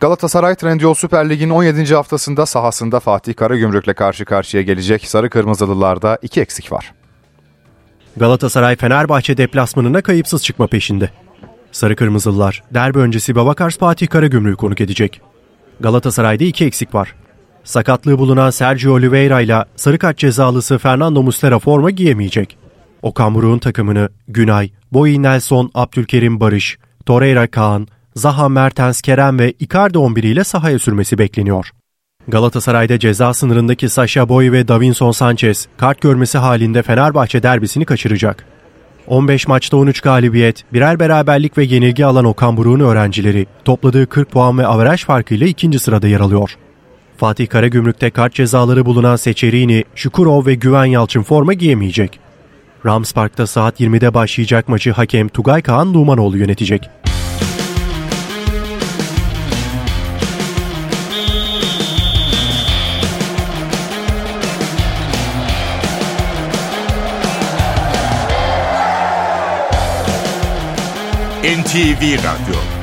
Galatasaray Trendyol Süper Lig'in 17. haftasında sahasında Fatih Karagümrük'le karşı karşıya gelecek Sarı Kırmızılılarda iki eksik var. Galatasaray Fenerbahçe deplasmanına kayıpsız çıkma peşinde. Sarı Kırmızılılar derbi öncesi Babakars Fatih Karagümrük'ü konuk edecek. Galatasaray'da iki eksik var. Sakatlığı bulunan Sergio Oliveira ile sarı kart cezalısı Fernando Muslera forma giyemeyecek. Okan Buruk'un takımını Günay, Boyi Nelson, Abdülkerim Barış, Torreira Kaan, Zaha Mertens Kerem ve Icardi 11 ile sahaya sürmesi bekleniyor. Galatasaray'da ceza sınırındaki Sasha Boy ve Davinson Sanchez kart görmesi halinde Fenerbahçe derbisini kaçıracak. 15 maçta 13 galibiyet, birer beraberlik ve yenilgi alan Okan Buruk'un öğrencileri topladığı 40 puan ve averaj farkıyla ikinci sırada yer alıyor. Fatih Karagümrük'te kart cezaları bulunan Seçerini, Şukurov ve Güven Yalçın forma giyemeyecek. Rams Park'ta saat 20'de başlayacak maçı hakem Tugay Kaan Numanoğlu yönetecek. NTV Radyo